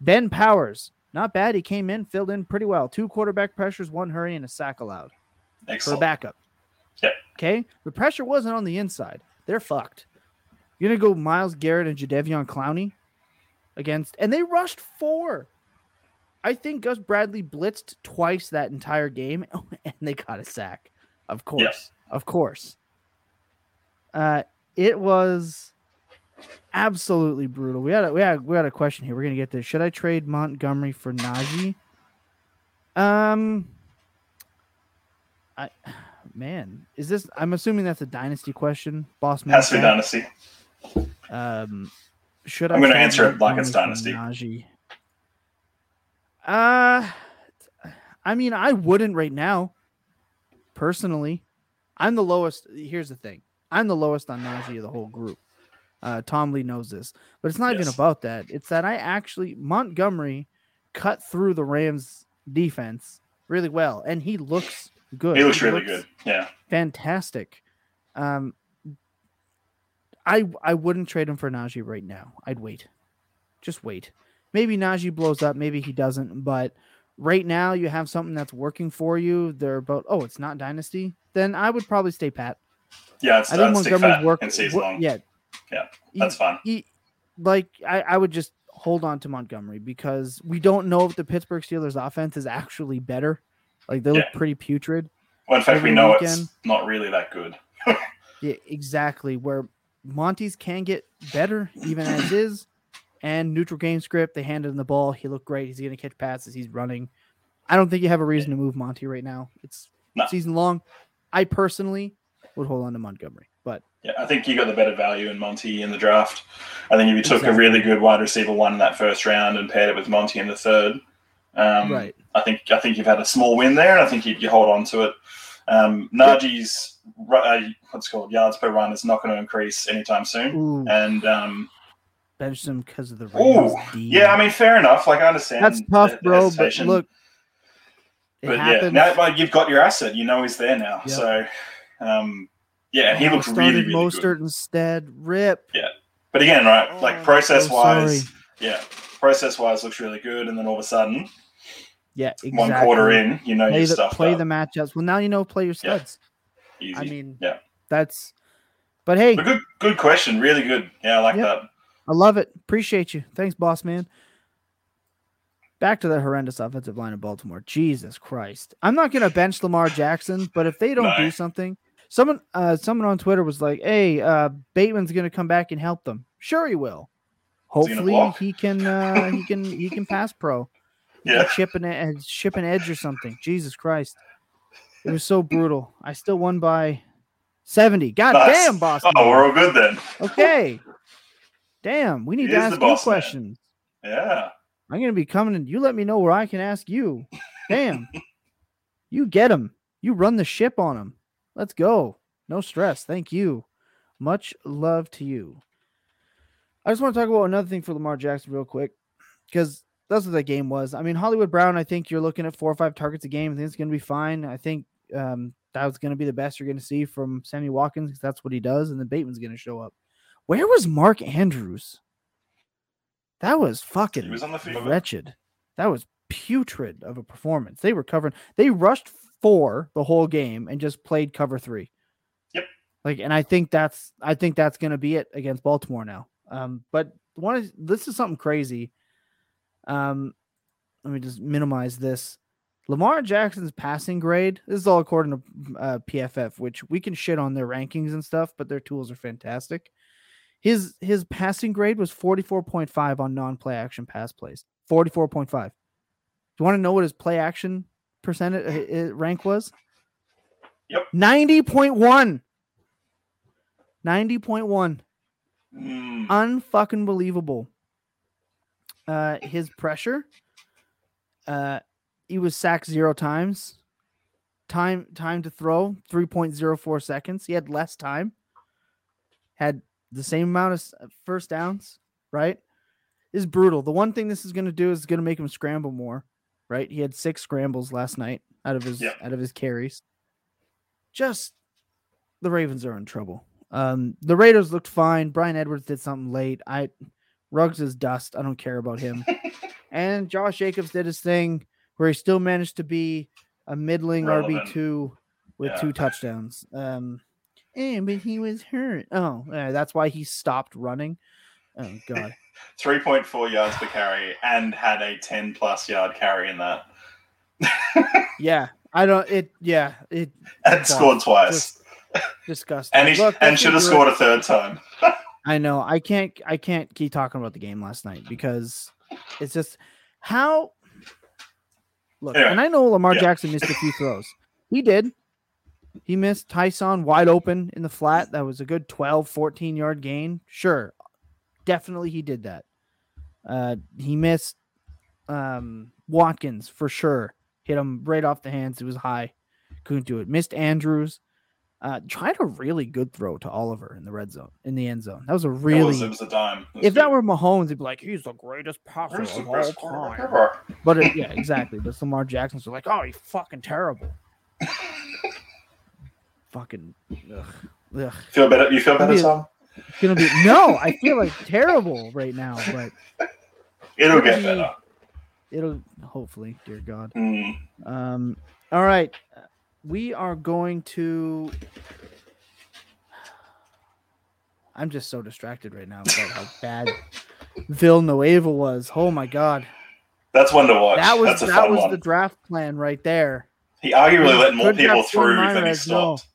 Speaker 1: Ben Powers, not bad. He came in, filled in pretty well. Two quarterback pressures, one hurry, and a sack allowed for a
Speaker 2: Excellent.
Speaker 1: backup.
Speaker 2: Yep.
Speaker 1: Okay. The pressure wasn't on the inside. They're fucked. You're gonna go Myles Garrett and Jadeveon Clowney against, and they rushed four. I think Gus Bradley blitzed twice that entire game, [LAUGHS] and they got a sack. Of course, of course. Uh, it was absolutely brutal. We had a, we had we had a question here. We're gonna get this. Should I trade Montgomery for Najee? Um, I man, is this? I'm assuming that's a dynasty question, boss man.
Speaker 2: Has to be dynasty.
Speaker 1: Um, should I?
Speaker 2: I'm
Speaker 1: gonna
Speaker 2: answer it like it's
Speaker 1: for Najee? Uh, I mean, I wouldn't right now. Personally, I'm the lowest. Here's the thing: I'm the lowest on Najee of the whole group. Uh, Tom Lee knows this, but it's not even about that. It's that I actually Montgomery cut through the Rams defense really well, and he looks good.
Speaker 2: He looks really good. Yeah.
Speaker 1: fantastic. Um, I I wouldn't trade him for Najee right now. I'd wait, just wait. Maybe Najee blows up, maybe he doesn't. But right now, you have something that's working for you. They're about oh, it's not dynasty. Then I would probably stay pat.
Speaker 2: Yeah. It's,
Speaker 1: I think
Speaker 2: uh, I'd
Speaker 1: Montgomery's work.
Speaker 2: and season long.
Speaker 1: Yeah,
Speaker 2: Yeah,
Speaker 1: He-
Speaker 2: That's fine.
Speaker 1: he- like I, I would just hold on to Montgomery because we don't know if the Pittsburgh Steelers offense is actually better. Like they look pretty putrid.
Speaker 2: Well, in fact, we know
Speaker 1: weekend.
Speaker 2: it's not really that good. [LAUGHS]
Speaker 1: Yeah, exactly. Where Monty's can get better even as is. And neutral game script, they handed him the ball. He looked great. He's going to catch passes. He's running. I don't think you have a reason to move Monty right now. It's
Speaker 2: No.
Speaker 1: season long. I personally would hold on to Montgomery, but
Speaker 2: Yeah, I think you got the better value in Monty in the draft. I think if you took
Speaker 1: Exactly.
Speaker 2: a really good wide receiver one in that first round and paired it with Monty in the third, um,
Speaker 1: right.
Speaker 2: I think I think you've had a small win there, and I think you, you hold on to it. Um, Najee's uh, what's called yards per run is not going to increase anytime soon,
Speaker 1: Ooh,
Speaker 2: and um,
Speaker 1: benched him because of the D.
Speaker 2: yeah. I mean, fair enough. Like I understand.
Speaker 1: that's
Speaker 2: the-
Speaker 1: tough,
Speaker 2: the
Speaker 1: bro. But look,
Speaker 2: but yeah, now like, you've got your asset. You know he's there now.
Speaker 1: Yep.
Speaker 2: So, um, yeah, he
Speaker 1: Oh,
Speaker 2: looked really, really
Speaker 1: Mostert
Speaker 2: good.
Speaker 1: instead. Rip.
Speaker 2: Yeah, but again, right,
Speaker 1: Oh,
Speaker 2: like process wise, yeah, process wise looks really good, and then all of a sudden,
Speaker 1: Yeah, exactly.
Speaker 2: one quarter in, you know
Speaker 1: play
Speaker 2: you
Speaker 1: the
Speaker 2: stuff
Speaker 1: play
Speaker 2: up.
Speaker 1: the matchups. Well, now you know play your
Speaker 2: Yeah.
Speaker 1: studs.
Speaker 2: Easy.
Speaker 1: I mean,
Speaker 2: yeah.
Speaker 1: that's. But hey,
Speaker 2: but good, good question. Really good. Yeah, I like
Speaker 1: Yep.
Speaker 2: that.
Speaker 1: I love it. Appreciate you. Thanks, boss man. Back to the horrendous offensive line of Baltimore. Jesus Christ. I'm not gonna bench Lamar Jackson, but if they don't
Speaker 2: No.
Speaker 1: do something, someone uh someone on Twitter was like, Hey, uh Bateman's gonna come back and help them. Sure he will. Hopefully he can uh he can he can pass pro.
Speaker 2: Yeah.
Speaker 1: chip an ed- chip an edge or something. Jesus Christ. It was so brutal. I still won by 70. God
Speaker 2: Nice.
Speaker 1: damn, boss.
Speaker 2: Oh, we're all good then.
Speaker 1: Okay. Damn, we need
Speaker 2: He
Speaker 1: to ask you
Speaker 2: boss man.
Speaker 1: questions.
Speaker 2: Yeah.
Speaker 1: I'm gonna be coming and you let me know where I can ask you. Damn. [LAUGHS] you get him. You run the ship on him. Let's go. No stress. Thank you. Much love to you. I just want to talk about another thing for Lamar Jackson real quick. Because that's what that game was. I mean, Hollywood Brown, I think you're looking at four or five targets a game. I think it's gonna be fine. I think um, that was gonna be the best you're gonna see from Sammy Watkins because that's what he does, and then Bateman's gonna show up. Where was Mark Andrews? That was fucking
Speaker 2: was on the field.
Speaker 1: wretched. That was putrid of a performance. They were covering. They rushed four the whole game and just played cover three.
Speaker 2: Yep.
Speaker 1: Like, and I think that's I think that's going to be it against Baltimore now. Um, but one is this is something crazy. Um, let me just minimize this. Lamar Jackson's passing grade. This is all according to uh, PFF, which we can shit on their rankings and stuff, but their tools are fantastic. His his passing grade was 44.5 on non-play action pass plays. 44.5. Do you want to know what his play action percentage uh, rank was?
Speaker 2: Yep.
Speaker 1: 90.1. 90.1.
Speaker 2: Mm,
Speaker 1: Unfucking believable. Uh his pressure uh he was sacked 0 times. Time time to throw 3.04 seconds. He had less time. Had the same amount of uh, first downs, right? Is brutal. The one thing this is going to do is going to make him scramble more, right? He had six scrambles last night out of his
Speaker 2: Yeah.
Speaker 1: out of his carries. Just the Ravens are in trouble. Um, the Raiders looked fine. Bryan Edwards did something late. I Ruggs is dust. I don't care about him. [LAUGHS] and Josh Jacobs did his thing where he still managed to be a middling RB two with
Speaker 2: Yeah.
Speaker 1: two touchdowns. Um, and but he was hurt. Oh, uh, that's why he stopped running. Oh God. [LAUGHS]
Speaker 2: 3.4 yards per carry and had a 10 plus yard carry in that. [LAUGHS]
Speaker 1: Yeah, I don't. It. Yeah, it
Speaker 2: And scored twice.
Speaker 1: just disgusting.
Speaker 2: and he
Speaker 1: Look,
Speaker 2: and should have scored a third time. [LAUGHS]
Speaker 1: I know. I can't. I can't keep talking about the game last night because it's just how. Look,
Speaker 2: Anyway,
Speaker 1: and I know Lamar
Speaker 2: yeah.
Speaker 1: Jackson missed a few throws. He did. He missed Ty'Son wide open in the flat. That was a good 12, 14 yard gain. Sure. Definitely he did that. Uh, he missed um, Watkins for sure. Hit him right off the hands. It was high. Couldn't do it. Missed Andrews. Uh, tried a really good throw to Oliver in the red zone, in the end zone. That was a
Speaker 2: It was,
Speaker 1: really.
Speaker 2: it was a dime.
Speaker 1: If that were Mahomes, he'd be like, he's the greatest passer of all time.
Speaker 2: ever?
Speaker 1: But it, yeah, exactly. But Lamar Jackson's are like, oh, he's fucking terrible. Fucking. Ugh, ugh.
Speaker 2: Feel better? You feel better,
Speaker 1: Yeah.
Speaker 2: Tom?
Speaker 1: It's gonna be no. I feel like terrible right now, but [LAUGHS]
Speaker 2: It'll get
Speaker 1: be-
Speaker 2: better.
Speaker 1: it'll hopefully, dear God.
Speaker 2: Mm.
Speaker 1: Um. All right, we are going to. I'm just so distracted right now about how [LAUGHS] bad Villanueva was. Oh my God,
Speaker 2: That's one to watch.
Speaker 1: that was that was
Speaker 2: one.
Speaker 1: the draft plan right there.
Speaker 2: He arguably let more people through than he stopped.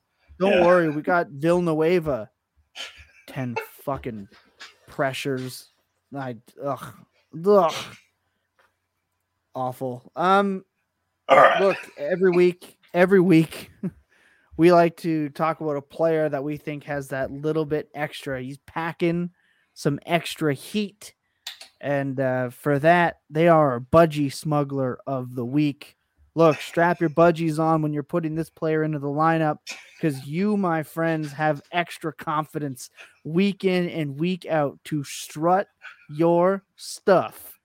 Speaker 1: Don't
Speaker 2: Yeah.
Speaker 1: worry, we got Villanueva. Ten fucking pressures. I ugh ugh. Awful. Um
Speaker 2: All right.
Speaker 1: look, every week, every week [LAUGHS] we like to talk about a player that we think has that little bit extra. He's packing some extra heat. And uh, for that, they are our budgie smuggler of the week. Look, strap your budgies on when you're putting this player into the lineup because you, my friends, have extra confidence week in and week out to strut your stuff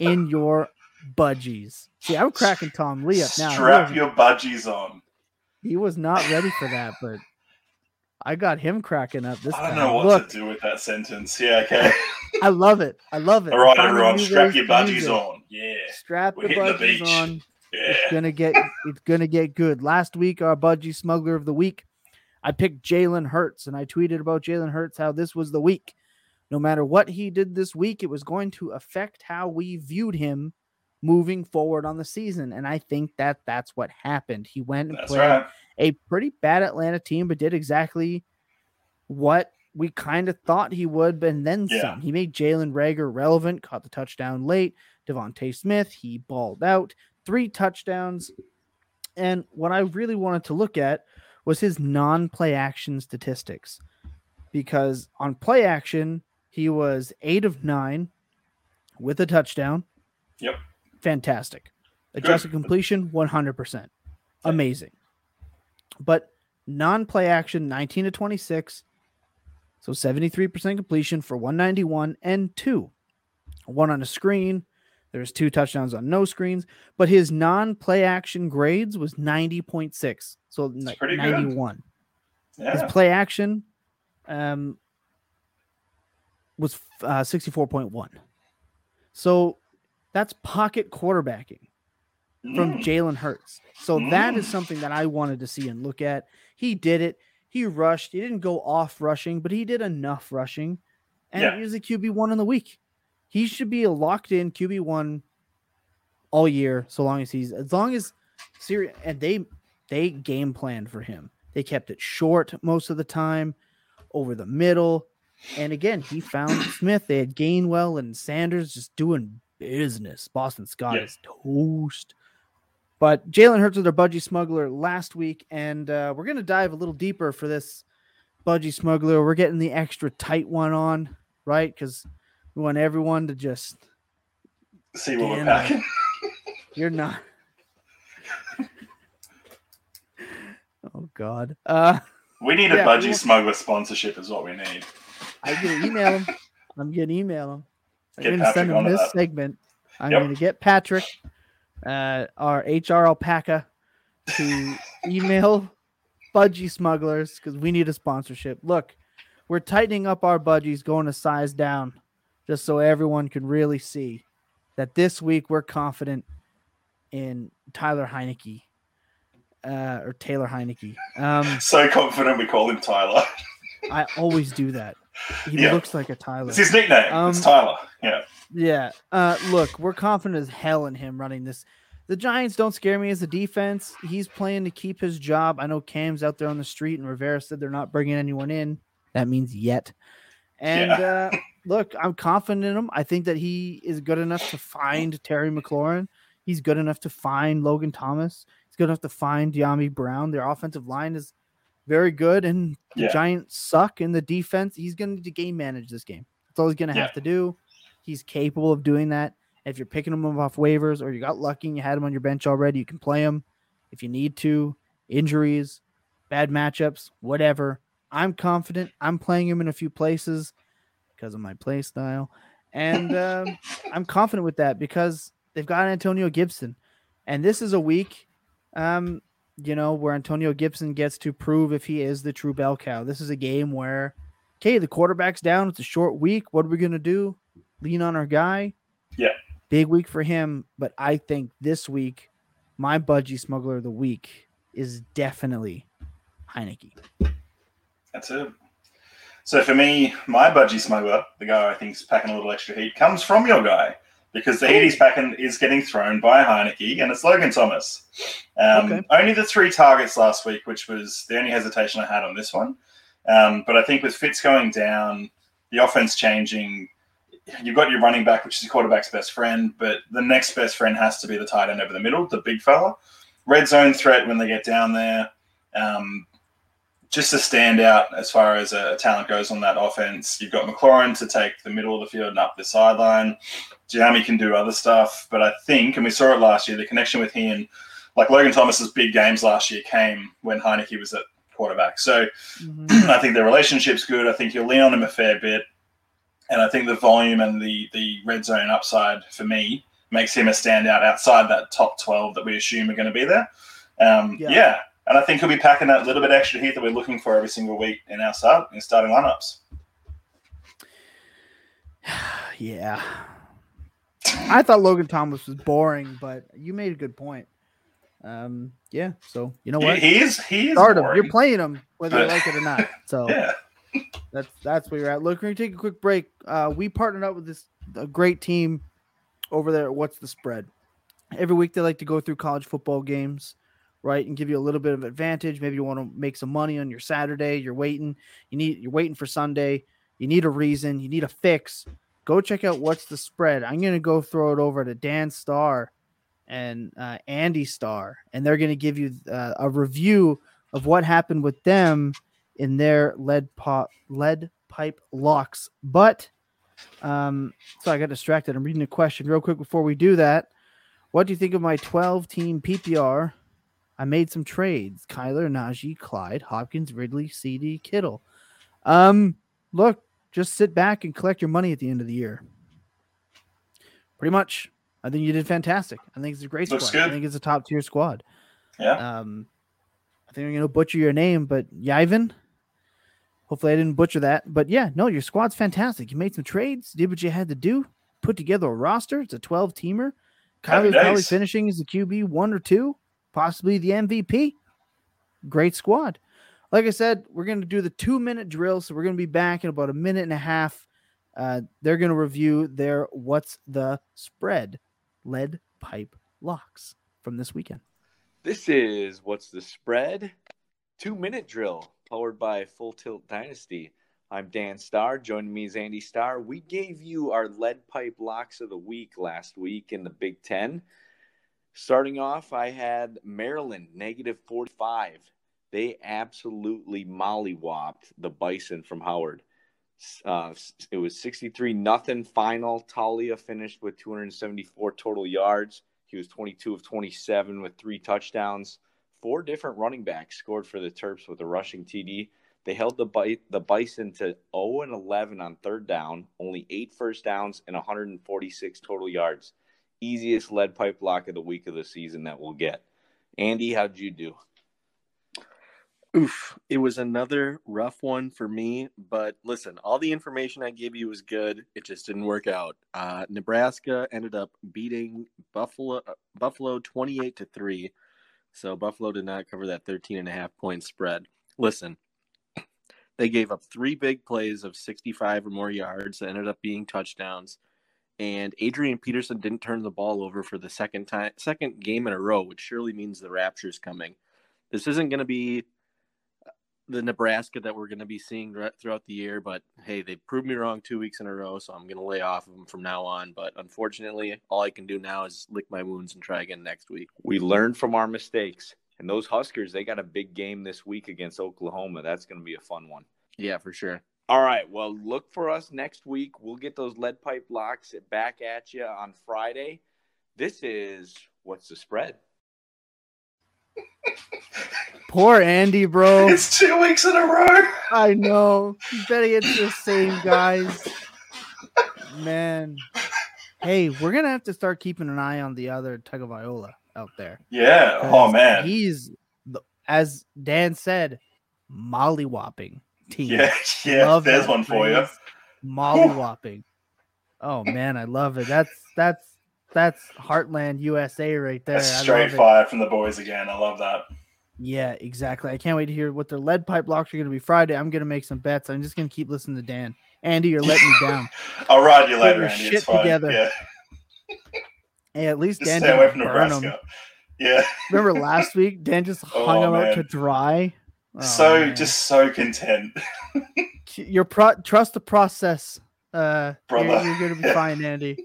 Speaker 1: in your budgies. See, I'm cracking Tom Lee up now.
Speaker 2: Strap your budgies on.
Speaker 1: He was not ready for that, but I got him cracking up this
Speaker 2: I don't
Speaker 1: time.
Speaker 2: know what
Speaker 1: Look,
Speaker 2: to do with that sentence. Yeah, okay. [LAUGHS]
Speaker 1: I love it. I love it.
Speaker 2: All right, everyone, strap your budgies on. Yeah,
Speaker 1: Strap
Speaker 2: We're
Speaker 1: the
Speaker 2: the
Speaker 1: budgies
Speaker 2: beach.
Speaker 1: on. It's gonna get it's gonna get good. Last week, our budgie smuggler of the week, I picked Jalen Hurts, and I tweeted about Jalen Hurts how this was the week. No matter what he did this week, it was going to affect how we viewed him moving forward on the season. And I think that that's what happened. He went and
Speaker 2: That's
Speaker 1: played
Speaker 2: right.
Speaker 1: a pretty bad Atlanta team, but did exactly what we kind of thought he would, but then
Speaker 2: Yeah.
Speaker 1: some. He made Jalen Reagor relevant, caught the touchdown late. DeVonta Smith, he balled out, three touchdowns. And what I really wanted to look at was his non play action statistics. Because on play action, he was eight of nine with a touchdown.
Speaker 2: Yep.
Speaker 1: Fantastic. Adjusted completion, 100%. Amazing. But non play action, 19 to 26. So 73% completion for 191 and two. One on a screen. There's two touchdowns on no screens. But his non play action grades was 90.6. So
Speaker 2: good.
Speaker 1: 91. His play action um, was uh, 64.1. So that's pocket quarterbacking from
Speaker 2: Mm.
Speaker 1: Jalen Hurts. So that is
Speaker 2: Mm.
Speaker 1: something that I wanted to see and look at. He did it. He rushed. He didn't go off rushing, but he did enough rushing. And
Speaker 2: Yeah.
Speaker 1: he was a QB one in the week. He should be a locked in QB one all year, so long as he's as long as serious and they they game planned for him. They kept it short most of the time, over the middle. And again, he found [COUGHS] Smith. They had Gainwell and Sanders just doing business. Boston Scott is toast. But Jalen Hurts was their budgie smuggler last week, and uh, we're gonna dive a little deeper for this budgie smuggler. We're getting the extra tight one on, right? Because we want everyone to just
Speaker 2: See what we're packing. [LAUGHS]
Speaker 1: you're not. [LAUGHS] oh God. Uh
Speaker 2: We need a budgie smuggler sponsorship, is what we need. [LAUGHS]
Speaker 1: I'm gonna email him. I'm gonna email him. I'm gonna
Speaker 2: Patrick
Speaker 1: send him this
Speaker 2: that.
Speaker 1: segment. I'm
Speaker 2: Yep.
Speaker 1: gonna get Patrick, uh, our HR alpaca, to email budgie smugglers because we need a sponsorship. Look, we're tightening up our budgies, going a size down, just so everyone can really see that this week we're confident in Tyler Heinicke. Uh, or Taylor Heinicke. Um, [LAUGHS]
Speaker 2: So confident we call him Tyler.
Speaker 1: I always do that. He
Speaker 2: Yeah.
Speaker 1: looks like a Tyler.
Speaker 2: It's his nickname. it's
Speaker 1: Um,
Speaker 2: Tyler. Yeah.
Speaker 1: Yeah. Uh, look, we're confident as hell in him running this. The Giants don't scare me as a defense. He's playing to keep his job. I know Cam's out there on the street, and Rivera said they're not bringing anyone in. That means yet. And uh, look, I'm confident in him. I think that he is good enough to find Terry McLaurin. He's good enough to find Logan Thomas. He's good enough to find Dyami Brown. Their offensive line is very good, and the Giants suck in the defense. He's going to need to game manage this game. That's all he's going to
Speaker 2: Yeah.
Speaker 1: have to do. He's capable of doing that. If you're picking him up off waivers or you got lucky and you had him on your bench already, you can play him if you need to. Injuries, bad matchups, whatever. I'm confident. I'm playing him in a few places because of my play style. And um, [LAUGHS] I'm confident with that because they've got Antonio Gibson. And this is a week, um, you know, where Antonio Gibson gets to prove if he is the true bell cow. This is a game where, okay, the quarterback's down. It's a short week. What are we going to do? Lean on our guy?
Speaker 2: Yeah.
Speaker 1: Big week for him. But I think this week, my budgie smuggler of the week is definitely Heinicke.
Speaker 2: That's it. So for me, my budgie smuggler, the guy I think's packing a little extra heat, comes from your guy because the heat he's packing is getting thrown by Heinicke, and it's Logan Thomas. Um,
Speaker 1: Okay.
Speaker 2: Only the three targets last week, which was the only hesitation I had on this one. Um, but I think with Fitz going down, the offense changing, you've got your running back, which is your quarterback's best friend, but the next best friend has to be the tight end over the middle, the big fella. Red zone threat when they get down there. Um, just a standout as far as a, talent goes on that offense. You've got McLaurin to take the middle of the field and up the sideline. Jamie can do other stuff, but I think, and we saw it last year, the connection with him, like Logan Thomas's big games last year came when Heinicke was at quarterback. So mm-hmm. [CLEARS THROAT] I think their relationship's good. I think you'll lean on him a fair bit, and I think the volume and the the red zone upside for me makes him a standout outside that top twelve that we assume are going to be there. Um, yeah. yeah. And I think he'll be packing that little bit extra heat that we're looking for every single week in our start in starting lineups. [SIGHS]
Speaker 1: yeah. I thought Logan Thomas was boring, but you made a good point. Um, yeah, so you know what?
Speaker 2: He is he is
Speaker 1: Start him. You're playing him whether you like it or not. [LAUGHS] So
Speaker 2: yeah.
Speaker 1: That's that's where you're at. Look, we're gonna take a quick break. Uh, we partnered up with this a great team over there. What's the spread? Every week they like to go through college football games right, and give you a little bit of advantage. Maybe you want to make some money on your Saturday. You're waiting. You need. You're waiting for Sunday. You need a reason. You need a fix. Go check out what's the spread. I'm gonna go throw it over to Dan Starr and uh, Andy Starr, and they're gonna give you uh, a review of what happened with them in their lead pot lead pipe locks. But um, so I got distracted. I'm reading a question real quick before we do that. What do you think of my 12 team PPR I made some trades. Kyler, Najee, Clyde, Hopkins, Ridley, CD, Kittle. Um, look, just sit back and collect your money at the end of the year. Pretty much. I think you did fantastic. I think it's a great Looks squad. Good. I think it's a top tier squad.
Speaker 2: Yeah.
Speaker 1: Um, I think I'm gonna butcher your name, but Yavin. Hopefully, I didn't butcher that. But yeah, no, your squad's fantastic. You made some trades, did what you had to do, put together a roster. It's a 12 teamer. Kyler's probably finishing as a QB one or two possibly the MVP. Great squad. Like I said, we're going to do the two minute drill. So we're going to be back in about a minute and a half. Uh, they're going to review their what's the spread lead pipe locks from this weekend.
Speaker 3: This is what's the spread two minute drill powered by Full Tilt Dynasty. I'm Dan Starr. Joining me is Andy Starr. We gave you our lead pipe locks of the week last week in the Big Ten. Starting off, I had Maryland negative 45. They absolutely mollywopped the Bison from Howard. Uh, it was 63 nothing final. Taulia finished with 274 total yards. He was 22 of 27 with three touchdowns. Four different running backs scored for the Terps with a rushing TD. They held the, the Bison to 0 and 11 on third down, only eight first downs and 146 total yards easiest lead pipe lock of the week of the season that we'll get. Andy, how'd you do?
Speaker 4: Oof, it was another rough one for me. But listen, all the information I gave you was good. It just didn't work out. Uh, Nebraska ended up beating Buffalo uh, Buffalo 28 to 3. So Buffalo did not cover that 13 and a half point spread. Listen, they gave up three big plays of 65 or more yards that ended up being touchdowns and Adrian Peterson didn't turn the ball over for the second time, second game in a row, which surely means the rapture is coming. This isn't going to be uh, the Nebraska that we're going to be seeing throughout the year, but hey, they proved me wrong two weeks in a row, so I'm going to lay off of them from now on. But unfortunately, all I can do now is lick my wounds and try again next week.
Speaker 3: We learned from our mistakes, and those Huskers, they got a big game this week against Oklahoma. That's going to be a fun one.
Speaker 4: Yeah, for sure.
Speaker 3: All right. Well, look for us next week. We'll get those lead pipe locks back at you on Friday. This is what's the spread? [LAUGHS]
Speaker 1: Poor Andy, bro.
Speaker 2: It's two weeks in a row.
Speaker 1: I know. You better get the same guys. Man. Hey, we're gonna have to start keeping an eye on the other Tug of Tagovailoa out there.
Speaker 2: Yeah. Oh man.
Speaker 1: He's as Dan said, mollywhopping team.
Speaker 2: Yeah, [LAUGHS] yeah. Love there's one for you.
Speaker 1: Mollywhopping. oh man, I love it. That's that's that's Heartland USA right there.
Speaker 2: That's straight fire from the boys again. I love that.
Speaker 1: Yeah, exactly. I can't wait to hear what their lead pipe locks are going to be Friday. I'm going to make some bets. I'm just going to keep listening to Dan. Andy, you're letting me down. [LAUGHS]
Speaker 2: I'll ride you later, Andy. Shit together. Yeah. [LAUGHS]
Speaker 1: Hey, at least
Speaker 2: just
Speaker 1: Dan
Speaker 2: stay away from Nebraska. Yeah.
Speaker 1: Remember last week, Dan just oh, hung oh, him man. out to dry.
Speaker 2: Oh, so man. just so content.
Speaker 1: Your pro- trust the process. Uh, Brother. You're, you're gonna be [LAUGHS] fine, Andy.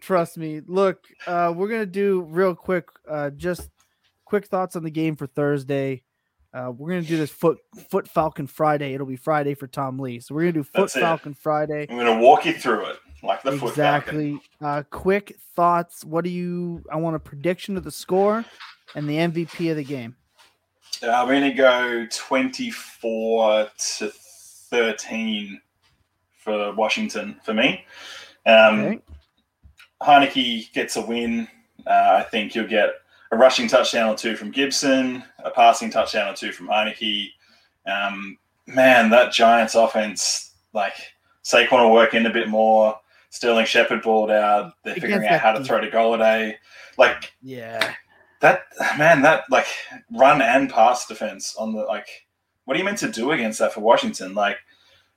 Speaker 1: Trust me. Look, uh, we're gonna do real quick. Uh, just quick thoughts on the game for Thursday. Uh, we're gonna do this foot foot Falcon Friday. It'll be Friday for Tom Lee. So we're gonna do foot
Speaker 2: That's it.
Speaker 1: Falcon Friday.
Speaker 2: I'm going to walk you through it like the foot falcon.
Speaker 1: Exactly. Uh, quick thoughts. What do you? I want a prediction of the score and the MVP of the game.
Speaker 2: Uh, I'm going to go 24 to 13 for Washington for me. Um,
Speaker 1: Okay.
Speaker 2: Heinicke gets a win. Uh, I think you'll get a rushing touchdown or two from Gibson, a passing touchdown or two from Heinicke. Um, man, that Giants offense, like Saquon will work in a bit more. Sterling Shepard balled out. They're figuring out how to throw to Golladay. Like
Speaker 1: Yeah.
Speaker 2: That, man, that like run and pass defense on the like. What are you meant to do against that for Washington? Like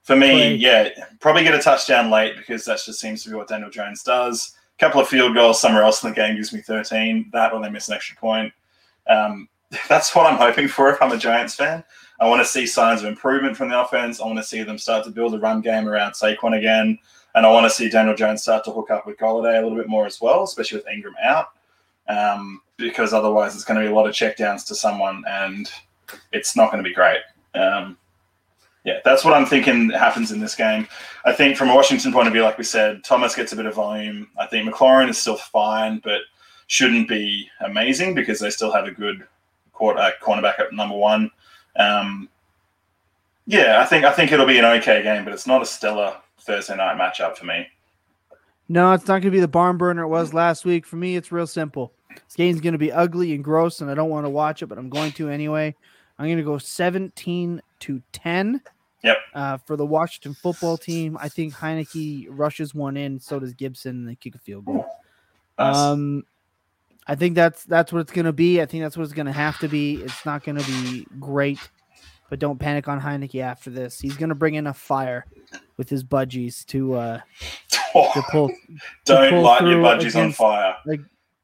Speaker 2: for me,
Speaker 1: Play.
Speaker 2: yeah, probably get a touchdown late because that just seems to be what Daniel Jones does. A couple of field goals somewhere else in the game gives me 13. That or they miss an extra point. Um, [LAUGHS] that's what I'm hoping for if I'm a Giants fan. I want to see signs of improvement from the offense. I want to see them start to build a run game around Saquon again. And I want to see Daniel Jones start to hook up with Golladay a little bit more as well, especially with Ingram out. Um, because otherwise, it's going to be a lot of checkdowns to someone, and it's not going to be great. Um, yeah, that's what I'm thinking happens in this game. I think from a Washington point of view, like we said, Thomas gets a bit of volume. I think McLaurin is still fine, but shouldn't be amazing because they still have a good quarter, uh, cornerback at number one. Um, yeah, I think I think it'll be an okay game, but it's not a stellar Thursday night matchup for me.
Speaker 1: No, it's not going to be the barn burner it was last week. For me, it's real simple. This game's going to be ugly and gross, and I don't want to watch it, but I'm going to anyway. I'm going to go 17 to 10.
Speaker 2: Yep.
Speaker 1: Uh, for the Washington football team, I think Heinicke rushes one in. So does Gibson, and they kick a field goal.
Speaker 2: Nice.
Speaker 1: Um, I think that's that's what it's going to be. I think that's what it's going to have to be. It's not going to be great, but don't panic on Heinicke after this. He's going to bring enough fire with his budgies to uh to pull
Speaker 2: Don't
Speaker 1: pull
Speaker 2: light your budgies on
Speaker 1: against-
Speaker 2: fire.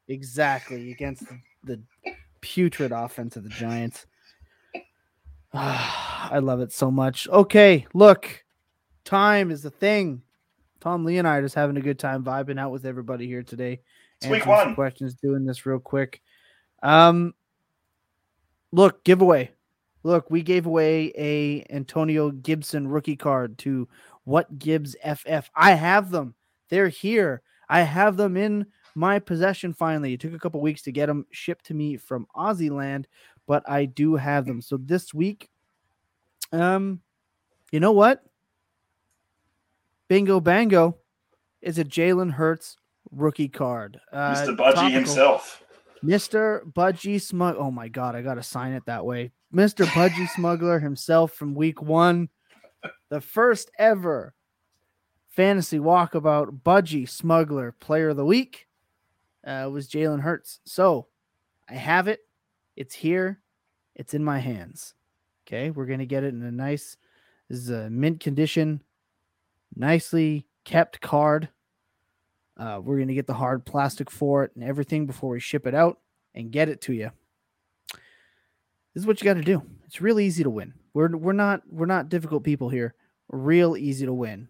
Speaker 1: Exactly against the putrid offense of the Giants. [SIGHS] I love it so much. Okay, look, time is the thing. Tom Leonard is having a good time vibing out with everybody here today.
Speaker 2: It's week one.
Speaker 1: Questions doing this real quick. Um, look, giveaway. Look, we gave away a Antonio Gibson rookie card to What Gibbs FF. I have them. They're here. I have them in my possession finally. It took a couple weeks to get them shipped to me from Aussie land, but I do have them. So this week, um, you know what? Bingo bango is a Jalen Hurts rookie card. Uh,
Speaker 2: Mr. Budgie
Speaker 1: topical.
Speaker 2: himself.
Speaker 1: Mr. Budgie Smug. Oh my god, I gotta sign it that way. Mr. Budgie [LAUGHS] Smuggler himself from week one, the first ever fantasy walkabout Budgie Smuggler Player of the Week uh, was Jalen Hurts. So I have it. It's here. It's in my hands. Okay, we're gonna get it in a nice, this is a mint condition, nicely kept card. Uh, we're going to get the hard plastic for it and everything before we ship it out and get it to you. This is what you got to do. It's real easy to win. We're we're not we're not difficult people here. Real easy to win.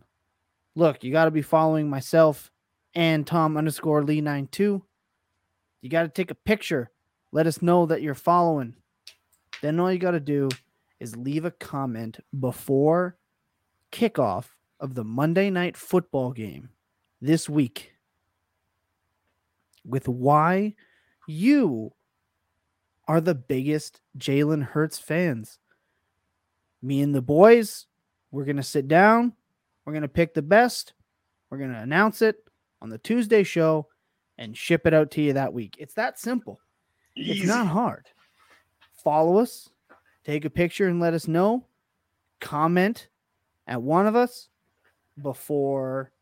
Speaker 1: Look, you got to be following myself and Tom underscore Lee nine two. You got to take a picture. Let us know that you're following. Then all you got to do is leave a comment before kickoff of the Monday night football game this week with why you are the biggest Jalen Hurts fans. Me and the boys, we're going to sit down. We're going to pick the best. We're going to announce it on the Tuesday show and ship it out to you that week. It's that simple.
Speaker 2: Easy.
Speaker 1: It's not hard. Follow us, take a picture and let us know. Comment at one of us before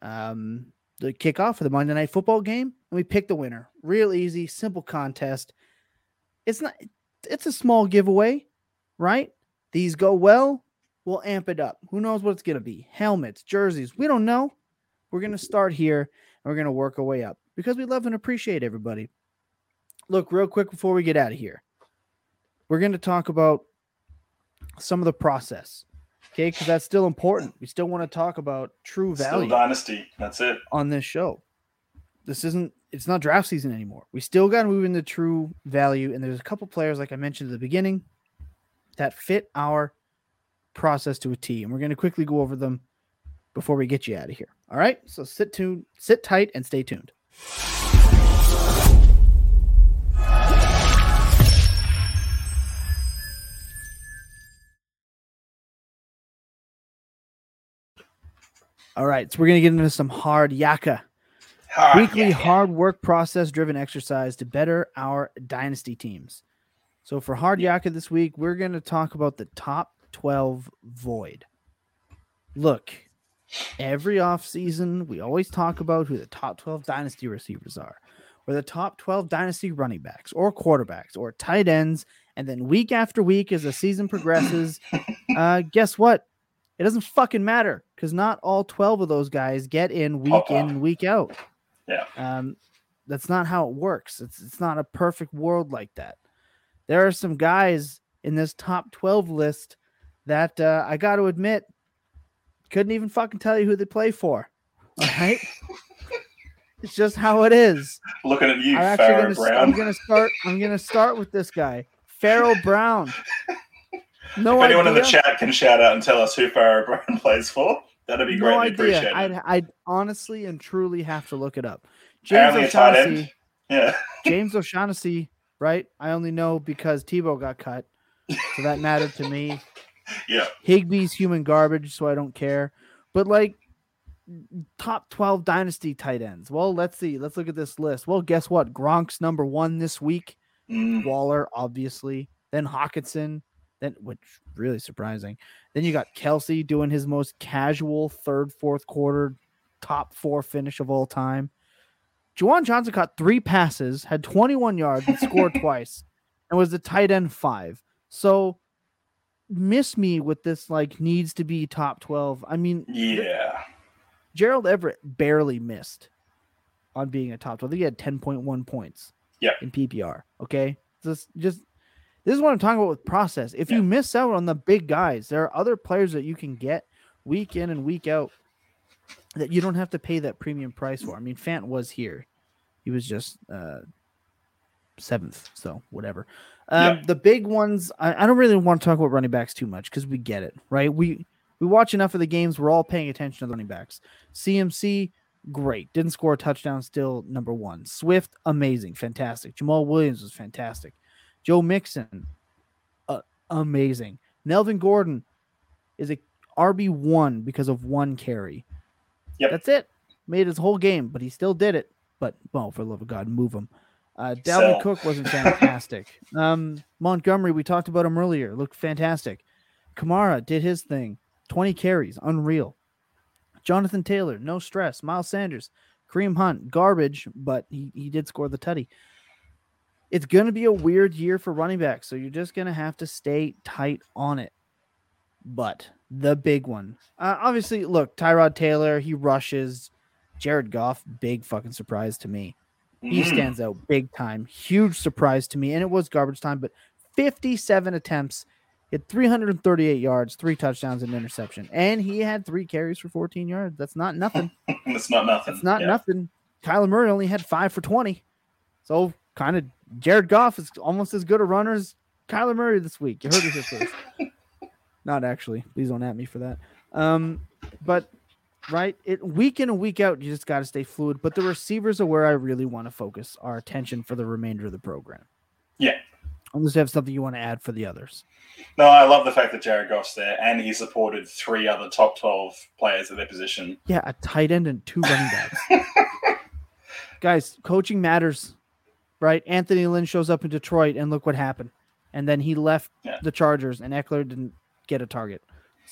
Speaker 1: um, the kickoff for the Monday Night Football game, and we pick the winner. Real easy, simple contest. It's not. It's a small giveaway, right? These go well, we'll amp it up. Who knows what it's gonna be? Helmets, jerseys. We don't know. We're gonna start here, we're gonna work our way up because we love and appreciate everybody. Look, real quick before we get out of here, we're gonna talk about some of the process. Okay, because that's still important. We still want to talk about true
Speaker 2: Still
Speaker 1: value
Speaker 2: dynasty. That's it.
Speaker 1: on this show. This isn't it's not draft season anymore. We still got to move into true value and there's a couple players like I mentioned at the beginning that fit our process to a T. And we're going to quickly go over them before we get you out of here. All right. So sit tuned, sit tight, and stay tuned. All right, so we're gonna get into some hard yaka,
Speaker 2: Hard
Speaker 1: weekly hard work process driven exercise to better our dynasty teams. So for hard yaka this week, we're gonna talk about the top twelve void. Look, every offseason, we always talk about who the top twelve dynasty receivers are, or the top twelve dynasty running backs, or quarterbacks, or tight ends, and then week after week, as the season progresses, [LAUGHS] uh, guess what? It doesn't fucking matter because not all 12 of those guys get in week
Speaker 2: Pop
Speaker 1: in
Speaker 2: off.
Speaker 1: and week out.
Speaker 2: Yeah.
Speaker 1: Um, that's not how it works. It's it's not a perfect world like that. There are some guys in this top 12 list that uh, I got to admit couldn't even fucking tell you who they play for. All right. [LAUGHS] it's just how it is.
Speaker 2: Looking at you,
Speaker 1: I'm actually gonna,
Speaker 2: Brown.
Speaker 1: I'm gonna start. I'm gonna start with this guy, Pharaoh Brown. [LAUGHS] No
Speaker 2: if anyone in the chat can shout out and tell us who Pharaoh [LAUGHS] Brown plays for, that'd be
Speaker 1: no
Speaker 2: greatly
Speaker 1: idea.
Speaker 2: appreciated.
Speaker 1: I'd, I'd honestly and truly have to look it up. James
Speaker 2: Apparently
Speaker 1: O'Shaughnessy.
Speaker 2: Yeah.
Speaker 1: James O'Shaughnessy, right? I only know because Tebow got cut, so that mattered to me.
Speaker 2: Yeah.
Speaker 1: Higbee's human garbage, so I don't care. But like top 12 dynasty tight ends. Well, let's see. Let's look at this list. Well, guess what? Gronk's number one this week.
Speaker 2: Mm,
Speaker 1: Waller, obviously. Then Hockenson. Then which really surprising. Then you got Kelce doing his most casual third, fourth quarter top four finish of all time. Juwan Johnson caught three passes, had 21 yards, and scored [LAUGHS] twice, and was the tight end five. So miss me with this like needs to be top 12. I mean,
Speaker 2: yeah.
Speaker 1: Gerald Everett barely missed on being a top 12. I think he had 10.1 points
Speaker 2: yeah.
Speaker 1: in PPR. Okay. Just, just this is what I'm talking about with process. If
Speaker 2: Yeah.
Speaker 1: you miss out on the big guys, there are other players that you can get week in and week out that you don't have to pay that premium price for. I mean, Fant was here. He was just uh seventh, so whatever. Um,
Speaker 2: Yeah.
Speaker 1: The big ones, I, I don't really want to talk about running backs too much because we get it, right? We we watch enough of the games. We're all paying attention to the running backs. CMC, great. Didn't score a touchdown, still number one. Swift, amazing, fantastic. Jamaal Williams was fantastic. Joe Mixon, uh, amazing. Melvin Gordon is a RB one because of one carry.
Speaker 2: Yep.
Speaker 1: That's it. Made his whole game, but he still did it. But well, for the love of God, move him. Uh, Dalvin
Speaker 2: Sell.
Speaker 1: Cook wasn't [LAUGHS] fantastic. um, Montgomery, we talked about him earlier, looked fantastic. Kamara did his thing, 20 carries, unreal. Jonathan Taylor, no stress. Miles Sanders, Kareem Hunt, garbage, but he, he did score the tutty. It's going to be a weird year for running backs, so you're just going to have to stay tight on it. But the big one, uh, obviously, look, Tyrod Taylor, he rushes. Jared Goff, big fucking surprise to me. He
Speaker 2: Mm.
Speaker 1: stands out big time. Huge surprise to me. And it was garbage time, but 57 attempts, hit 338 yards, three touchdowns, and interception. And he had three carries for 14 yards. That's not nothing. [LAUGHS]
Speaker 2: It's not nothing.
Speaker 1: That's not
Speaker 2: yeah.
Speaker 1: nothing. Kyler Murray only had five for 20. So kind of Jared Goff is almost as good a runner as Kyler Murray this week. You heard it here first. [LAUGHS] not actually. Please don't at me for that. Um, but right, it week in and week out, you just got to stay fluid. But the receivers are where I really want to focus our attention for the remainder of the program.
Speaker 2: Yeah.
Speaker 1: Unless you have something you want to add for the others.
Speaker 2: No, I love the fact that Jared Goff's there and he supported three other top 12 players at their position.
Speaker 1: Yeah, a tight end and two running backs. [LAUGHS] Guys, coaching matters, right? Anthony Lynn shows up in Detroit, and look what happened. And then he left
Speaker 2: Yeah.
Speaker 1: the Chargers, and Ekeler didn't get a target.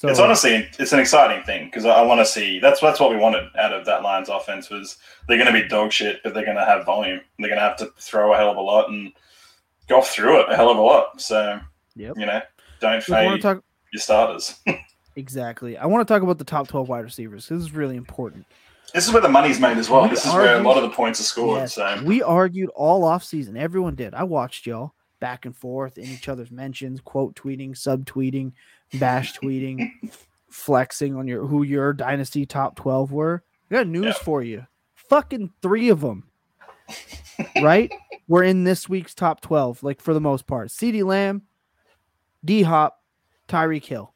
Speaker 1: So
Speaker 2: it's honestly it's an exciting thing because I, I want to see that's that's what we wanted out of that Lions offense was they're going to be dog shit, but they're going to have volume. They're going to have to throw a hell of a lot and go through it a hell of a lot. So
Speaker 1: Yep.
Speaker 2: you know, don't
Speaker 1: Look,
Speaker 2: fade
Speaker 1: talk
Speaker 2: your starters. [LAUGHS]
Speaker 1: exactly. I want to talk about the top twelve wide receivers. This is really important.
Speaker 2: this is where the money's made as well.
Speaker 1: We
Speaker 2: This is where a lot of the points are scored.
Speaker 1: Yes,
Speaker 2: So
Speaker 1: we argued all off season. Everyone did. I watched y'all back and forth in each other's mentions, quote tweeting, subtweeting, bash [LAUGHS] tweeting, flexing on your who your dynasty top 12 were. I got news for you. Fucking three of them. right? We're in this week's top 12, like for the most part. CD Lamb, D Hop, Tyreek Hill.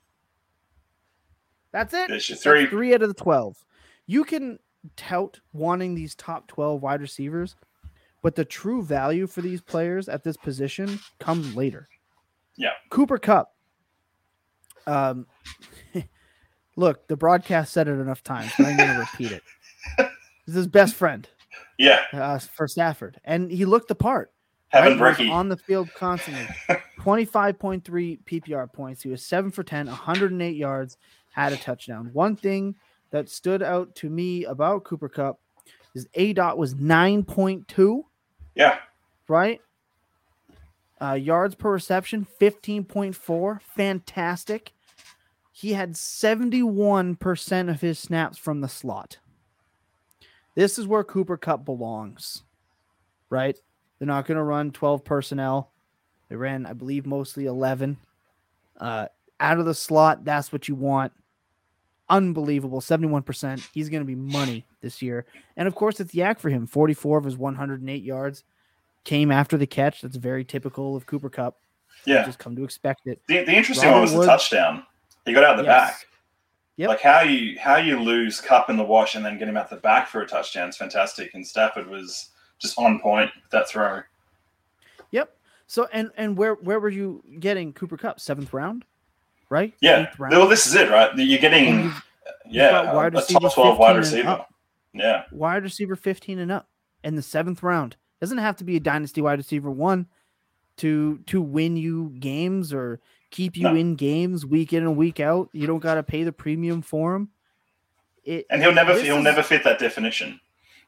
Speaker 1: That's it.
Speaker 2: There's your
Speaker 1: That's
Speaker 2: three.
Speaker 1: three out of the 12. You can tout wanting these top 12 wide receivers, but the true value for these players at this position comes later.
Speaker 2: Yeah.
Speaker 1: Cooper Kupp. Um, [LAUGHS] look, the broadcast said it enough times, but I'm going to repeat it. [LAUGHS] He's his best friend
Speaker 2: Yeah,
Speaker 1: uh, for Stafford, and he looked the part.
Speaker 2: having
Speaker 1: right? Was on the field constantly. [LAUGHS] 25.3 PPR points. He was 7 for 10, 108 yards, had a touchdown. One thing that stood out to me about Cooper Kupp is A dot was 9.2,
Speaker 2: Yeah,
Speaker 1: right? Uh, yards per reception, 15.4. Fantastic. He had 71% of his snaps from the slot. This is where Cooper Kupp belongs, right? They're not going to run 12 personnel. They ran, I believe, mostly 11. Uh, out of the slot, that's what you want. Unbelievable. 71%. He's going to be money this year. And of course, it's YAC for him. 44 of his 108 yards came after the catch. That's very typical of Cooper Kupp.
Speaker 2: yeah.
Speaker 1: Just come to expect it.
Speaker 2: The, the interesting
Speaker 1: Robert
Speaker 2: one was the
Speaker 1: Woods-
Speaker 2: touchdown. He got out the
Speaker 1: Yes.
Speaker 2: back.
Speaker 1: Yep.
Speaker 2: Like how you how you lose Kupp in the wash and then get him out the back for a touchdown is fantastic. And Stafford was just on point with that throw.
Speaker 1: Yep. So and and where where were you getting Cooper Kupp? Seventh round, right?
Speaker 2: Yeah.
Speaker 1: Round.
Speaker 2: Well, this is it, right? You're getting
Speaker 1: you've uh,
Speaker 2: yeah
Speaker 1: wide
Speaker 2: a top twelve wide receiver. Yeah,
Speaker 1: wide receiver 15 and up in the seventh round. Doesn't have to be a dynasty wide receiver one to to win you games or keep you
Speaker 2: No.
Speaker 1: in games week in and week out. You don't got to pay the premium for him. It
Speaker 2: and he'll never he'll
Speaker 1: is-
Speaker 2: never fit that definition.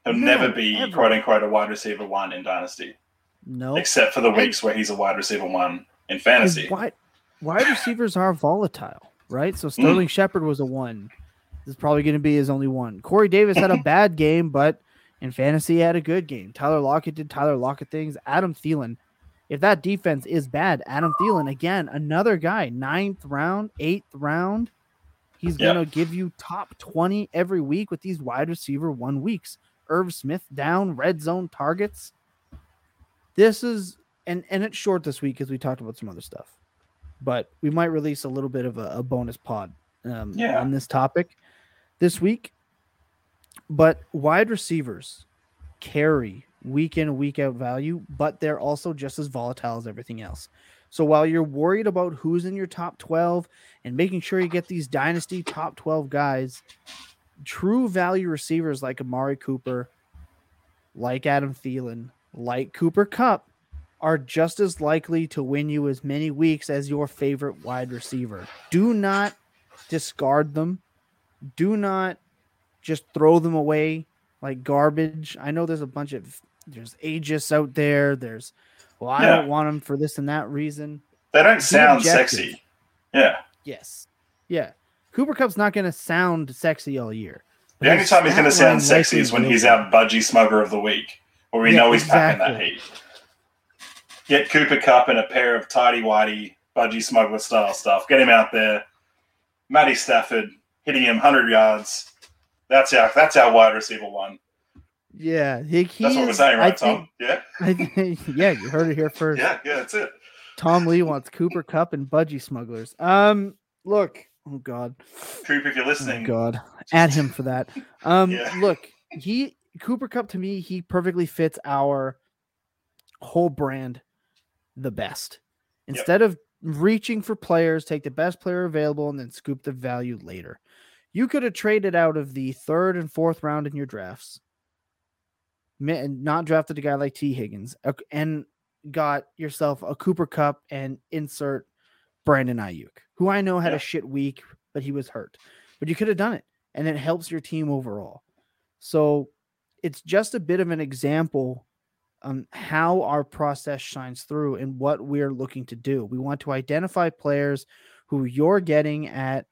Speaker 2: He'll
Speaker 1: No,
Speaker 2: never be
Speaker 1: ever.
Speaker 2: quote unquote a wide receiver one in dynasty,
Speaker 1: no
Speaker 2: except for the weeks where he's a wide receiver one in fantasy.
Speaker 1: Wide, wide receivers are volatile, right?
Speaker 2: Mm.
Speaker 1: So Sterling Shepard was a one. This is probably going to be his only one. Corey Davis had a bad game, but in fantasy, he had a good game. Tyler Lockett did Tyler Lockett things. Adam Thielen, if that defense is bad, Adam Thielen, again, another guy, ninth round, eighth round. He's
Speaker 2: Yeah.
Speaker 1: going to give you top 20 every week with these wide receiver one weeks. Irv Smith down, red zone targets. This is, and, and it's short this week because we talked about some other stuff but we might release a little bit of a, a bonus pod um,
Speaker 2: Yeah.
Speaker 1: on this topic this week. But wide receivers carry week in, week out value, but they're also just as volatile as everything else. So while you're worried about who's in your top 12 and making sure you get these dynasty top 12 guys, true value receivers like Amari Cooper, like Adam Thielen, like Cooper Kupp, are just as likely to win you as many weeks as your favorite wide receiver. Do not discard them. Do not just throw them away like garbage. I know there's a bunch of there's aegis out there. There's well, I
Speaker 2: Yeah.
Speaker 1: don't want them for this and that reason.
Speaker 2: They don't sound
Speaker 1: objective.
Speaker 2: sexy. Yeah.
Speaker 1: Yes. Yeah. Cooper Kupp's not going to sound sexy all year.
Speaker 2: The only time he's going to sound sexy is when he's our budgie smuggler of the week, where we
Speaker 1: Yeah,
Speaker 2: know he's packing that heat. Get Cooper Kupp in a pair of tidy whitey budgie smuggler style stuff. Get him out there. Matty Stafford hitting him 100 yards. That's our that's our wide receiver one.
Speaker 1: Yeah, he, he
Speaker 2: That's what we're saying,
Speaker 1: I
Speaker 2: right, Tom? Yeah,
Speaker 1: think- [LAUGHS] I think, yeah, you heard it here [LAUGHS] first.
Speaker 2: yeah, yeah. That's it.
Speaker 1: Tom Lee wants Cooper Kupp and Budgie Smugglers. Um, look, oh god,
Speaker 2: if you're
Speaker 1: oh
Speaker 2: listening,
Speaker 1: god, add him for that. Um, [LAUGHS]
Speaker 2: Yeah.
Speaker 1: look, he Cooper Kupp to me, he perfectly fits our whole brand the best.
Speaker 2: Yep.
Speaker 1: Instead of reaching for players, take the best player available and then scoop the value later. You could have traded out of the third and fourth round in your drafts, not drafted a guy like T. Higgins, and got yourself a Cooper Kupp and insert Brandon Aiyuk, who I know had
Speaker 2: Yeah.
Speaker 1: a shit week, but he was hurt. But you could have done it, and it helps your team overall. So it's just a bit of an example on how our process shines through and what we're looking to do. We want to identify players who you're getting at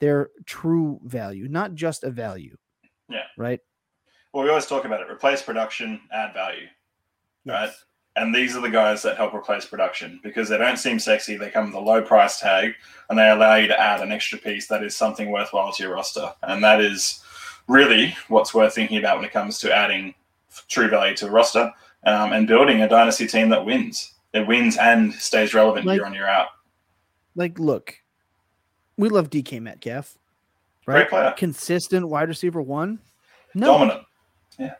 Speaker 1: their true value, not just a value.
Speaker 2: Yeah.
Speaker 1: Right.
Speaker 2: Well, we always talk about it: replace production, add value. Right. And these are the guys that help replace production because they don't seem sexy. They come with a low price tag and they allow you to add an extra piece that is something worthwhile to your roster. And that is really what's worth thinking about when it comes to adding true value to a roster um, and building a dynasty team that wins. It wins and stays relevant
Speaker 1: Like-
Speaker 2: year on year out.
Speaker 1: Like, look, we love DK Metcalf,
Speaker 2: Great
Speaker 1: right?
Speaker 2: player.
Speaker 1: Consistent wide receiver one. No,
Speaker 2: Dominant.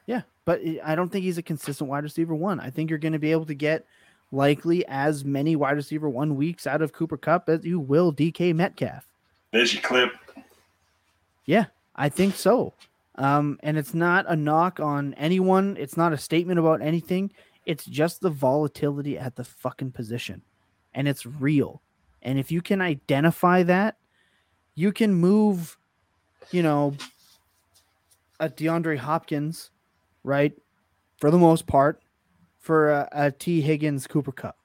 Speaker 1: Yeah, but I- I don't think he's a consistent wide receiver one. I think you're going to be able to get likely as many wide receiver one weeks out of Cooper Kupp as you will DK Metcalf.
Speaker 2: There's your clip.
Speaker 1: Yeah, I think so. Um, and it's not a knock on anyone. It's not a statement about anything. It's just the volatility at the fucking position, and it's real. And if you can identify that, you can move, you know, a DeAndre Hopkins, right, for the most part, for a, a Tee Higgins Cooper Kupp,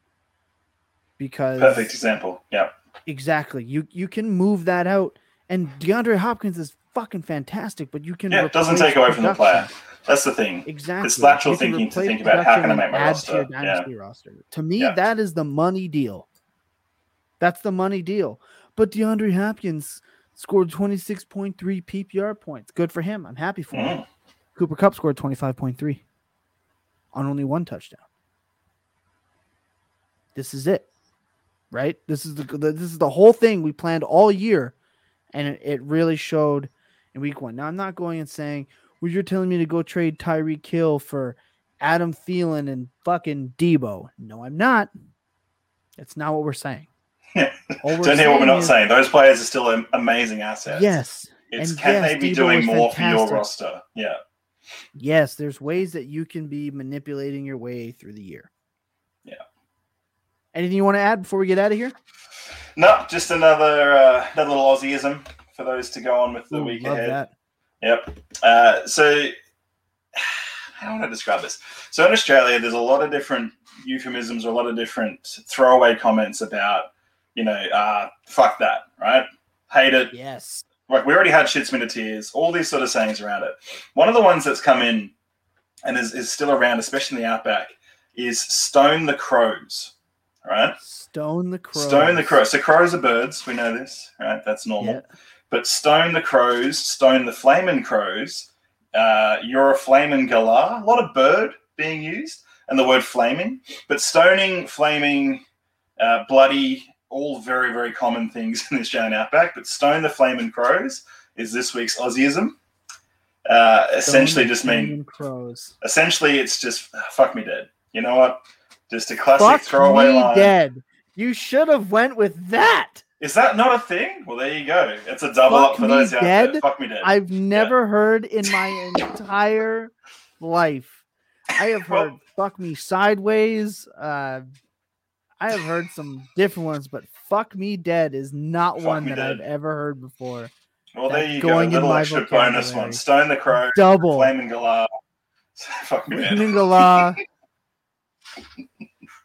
Speaker 1: because
Speaker 2: Perfect example. Yeah.
Speaker 1: Exactly. You you can move that out, and DeAndre Hopkins is fucking fantastic. But you can
Speaker 2: Yeah, it doesn't take away from the player. That's the thing.
Speaker 1: Exactly.
Speaker 2: it's lateral
Speaker 1: You
Speaker 2: thinking to think about how can I make my
Speaker 1: add to your
Speaker 2: roster. Yeah.
Speaker 1: dynasty roster. To me,
Speaker 2: Yeah.
Speaker 1: that is the money deal. That's the money deal. But DeAndre Hopkins scored 26.3 PPR points. Good for him. I'm happy for him.
Speaker 2: Mm-hmm.
Speaker 1: Cooper Kupp scored 25.3 on only one touchdown. This is it. Right? This is the this is the whole thing we planned all year and it, it really showed in week 1. Now I'm not going and saying, "Well, you're telling me to go trade Tyreek Hill for Adam Thielen and fucking Deebo." No, I'm not. That's not what we're saying.
Speaker 2: Don't hear what we're not
Speaker 1: is-
Speaker 2: saying. Those players are still am- amazing assets.
Speaker 1: Yes.
Speaker 2: It's
Speaker 1: and
Speaker 2: can
Speaker 1: yes,
Speaker 2: they be
Speaker 1: Deebo
Speaker 2: doing more for your roster? Yeah.
Speaker 1: Yes, there's ways that you can be manipulating your way through the year.
Speaker 2: Yeah.
Speaker 1: Anything you want to add before we get out of here?
Speaker 2: No, just another uh, another little Aussieism for those to go on with the
Speaker 1: Ooh,
Speaker 2: week ahead.
Speaker 1: that.
Speaker 2: Yep. Uh, so, [SIGHS] how would I describe this? So, in Australia, there's a lot of different euphemisms or a lot of different throwaway comments about, you know, uh, fuck that, right? Hate it.
Speaker 1: Yes.
Speaker 2: Like, we already had shits minute tears, all these sort of sayings around it. One of the ones that's come in and is, is still around, especially in the outback, is stone the crows, right?
Speaker 1: Stone the crows.
Speaker 2: Stone the crows. So, crows are birds. We know this, right? That's normal
Speaker 1: Yeah.
Speaker 2: but stone the crows, stone the flamin' crows. Uh, you're a flamin' galah. A lot of bird being used, and the word flaming, but stoning, flaming, uh, bloody, all very very common things in the Australian outback. But stone the flamin' crows is this week's Aussieism. Uh, essentially, just mean
Speaker 1: crows.
Speaker 2: essentially it's just ah, fuck me dead. You know what? Just a classic
Speaker 1: Fuck
Speaker 2: throwaway
Speaker 1: me
Speaker 2: line.
Speaker 1: dead. You should have went with that.
Speaker 2: Is that not a thing? Well, there you go. It's a double
Speaker 1: Fuck
Speaker 2: up for those out there. Fuck me dead.
Speaker 1: I've never heard in my entire life. I have
Speaker 2: Well-
Speaker 1: heard "fuck me sideways." Uh, I have heard some different ones, but "fuck me dead" is not
Speaker 2: Fuck
Speaker 1: one that I've ever heard before.
Speaker 2: Well, there you go.
Speaker 1: going in
Speaker 2: Little extra bonus one. Stone the Crow,
Speaker 1: Double.
Speaker 2: Flaming Galah. [LAUGHS] Fuck me, man.
Speaker 1: Mingala.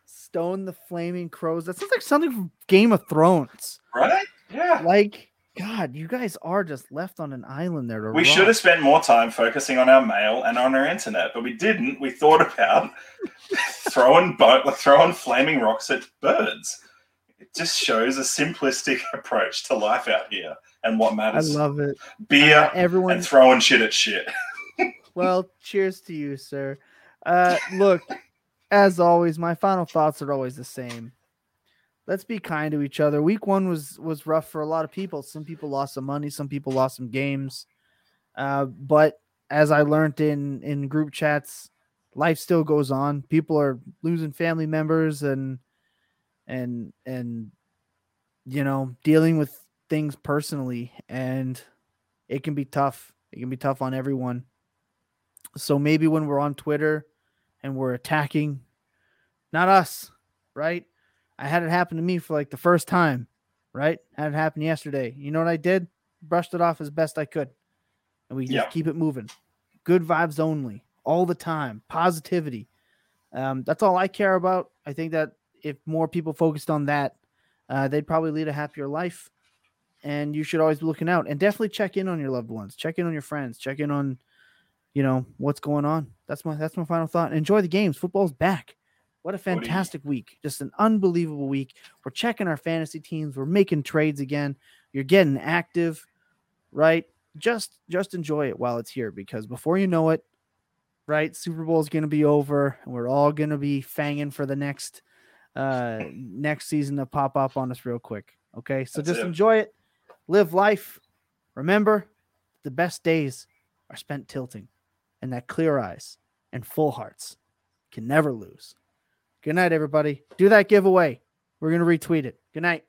Speaker 1: Stone the Flaming Crows. That sounds like something from Game of Thrones.
Speaker 2: Right? Yeah.
Speaker 1: Like, God, you guys are just left on an island there. To
Speaker 2: We
Speaker 1: rot.
Speaker 2: should have spent more time focusing on our mail and on our internet, but we didn't. We thought about [LAUGHS] throwing bo- like throwing flaming rocks at birds. It just shows a simplistic [LAUGHS] approach to life out here and what matters.
Speaker 1: I love it.
Speaker 2: Beer
Speaker 1: Everyone,
Speaker 2: and throwing shit at shit. [LAUGHS]
Speaker 1: well, cheers to you, sir. Uh, look, as always, my final thoughts are always the same. Let's be kind to each other. Week one was was rough for a lot of people. Some people lost some money. Some people lost some games. Uh, but as I learned in in group chats, life still goes on. People are losing family members and and and you know dealing with things personally, and it can be tough. It can be tough on everyone. So maybe when we're on Twitter and we're attacking, not us, right? I had it happen to me for like the first time, right? Had it happen yesterday. You know what I did? Brushed it off as best I could. And we just
Speaker 2: Yeah.
Speaker 1: keep it moving. Good vibes only, all the time. Positivity. Um, that's all I care about. I think that if more people focused on that, uh, they'd probably lead a happier life. And you should always be looking out and definitely check in on your loved ones, check in on your friends, check in on, you know, what's going on. That's my that's my final thought. Enjoy the games. Football's back. What a fantastic week. Just an unbelievable week. We're checking our fantasy teams. We're making trades again. You're getting active, right? Just just enjoy it while it's here because before you know it, right, Super Bowl is going to be over and we're all going to be fanging for the next uh next season to pop up on us real quick. Okay? So
Speaker 2: That's
Speaker 1: just
Speaker 2: it.
Speaker 1: enjoy it. Live life. Remember, the best days are spent tilting and that clear eyes and full hearts can never lose. Good night, everybody. Do that giveaway. We're going to retweet it. Good night.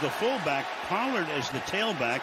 Speaker 5: the fullback, Pollard is the tailback,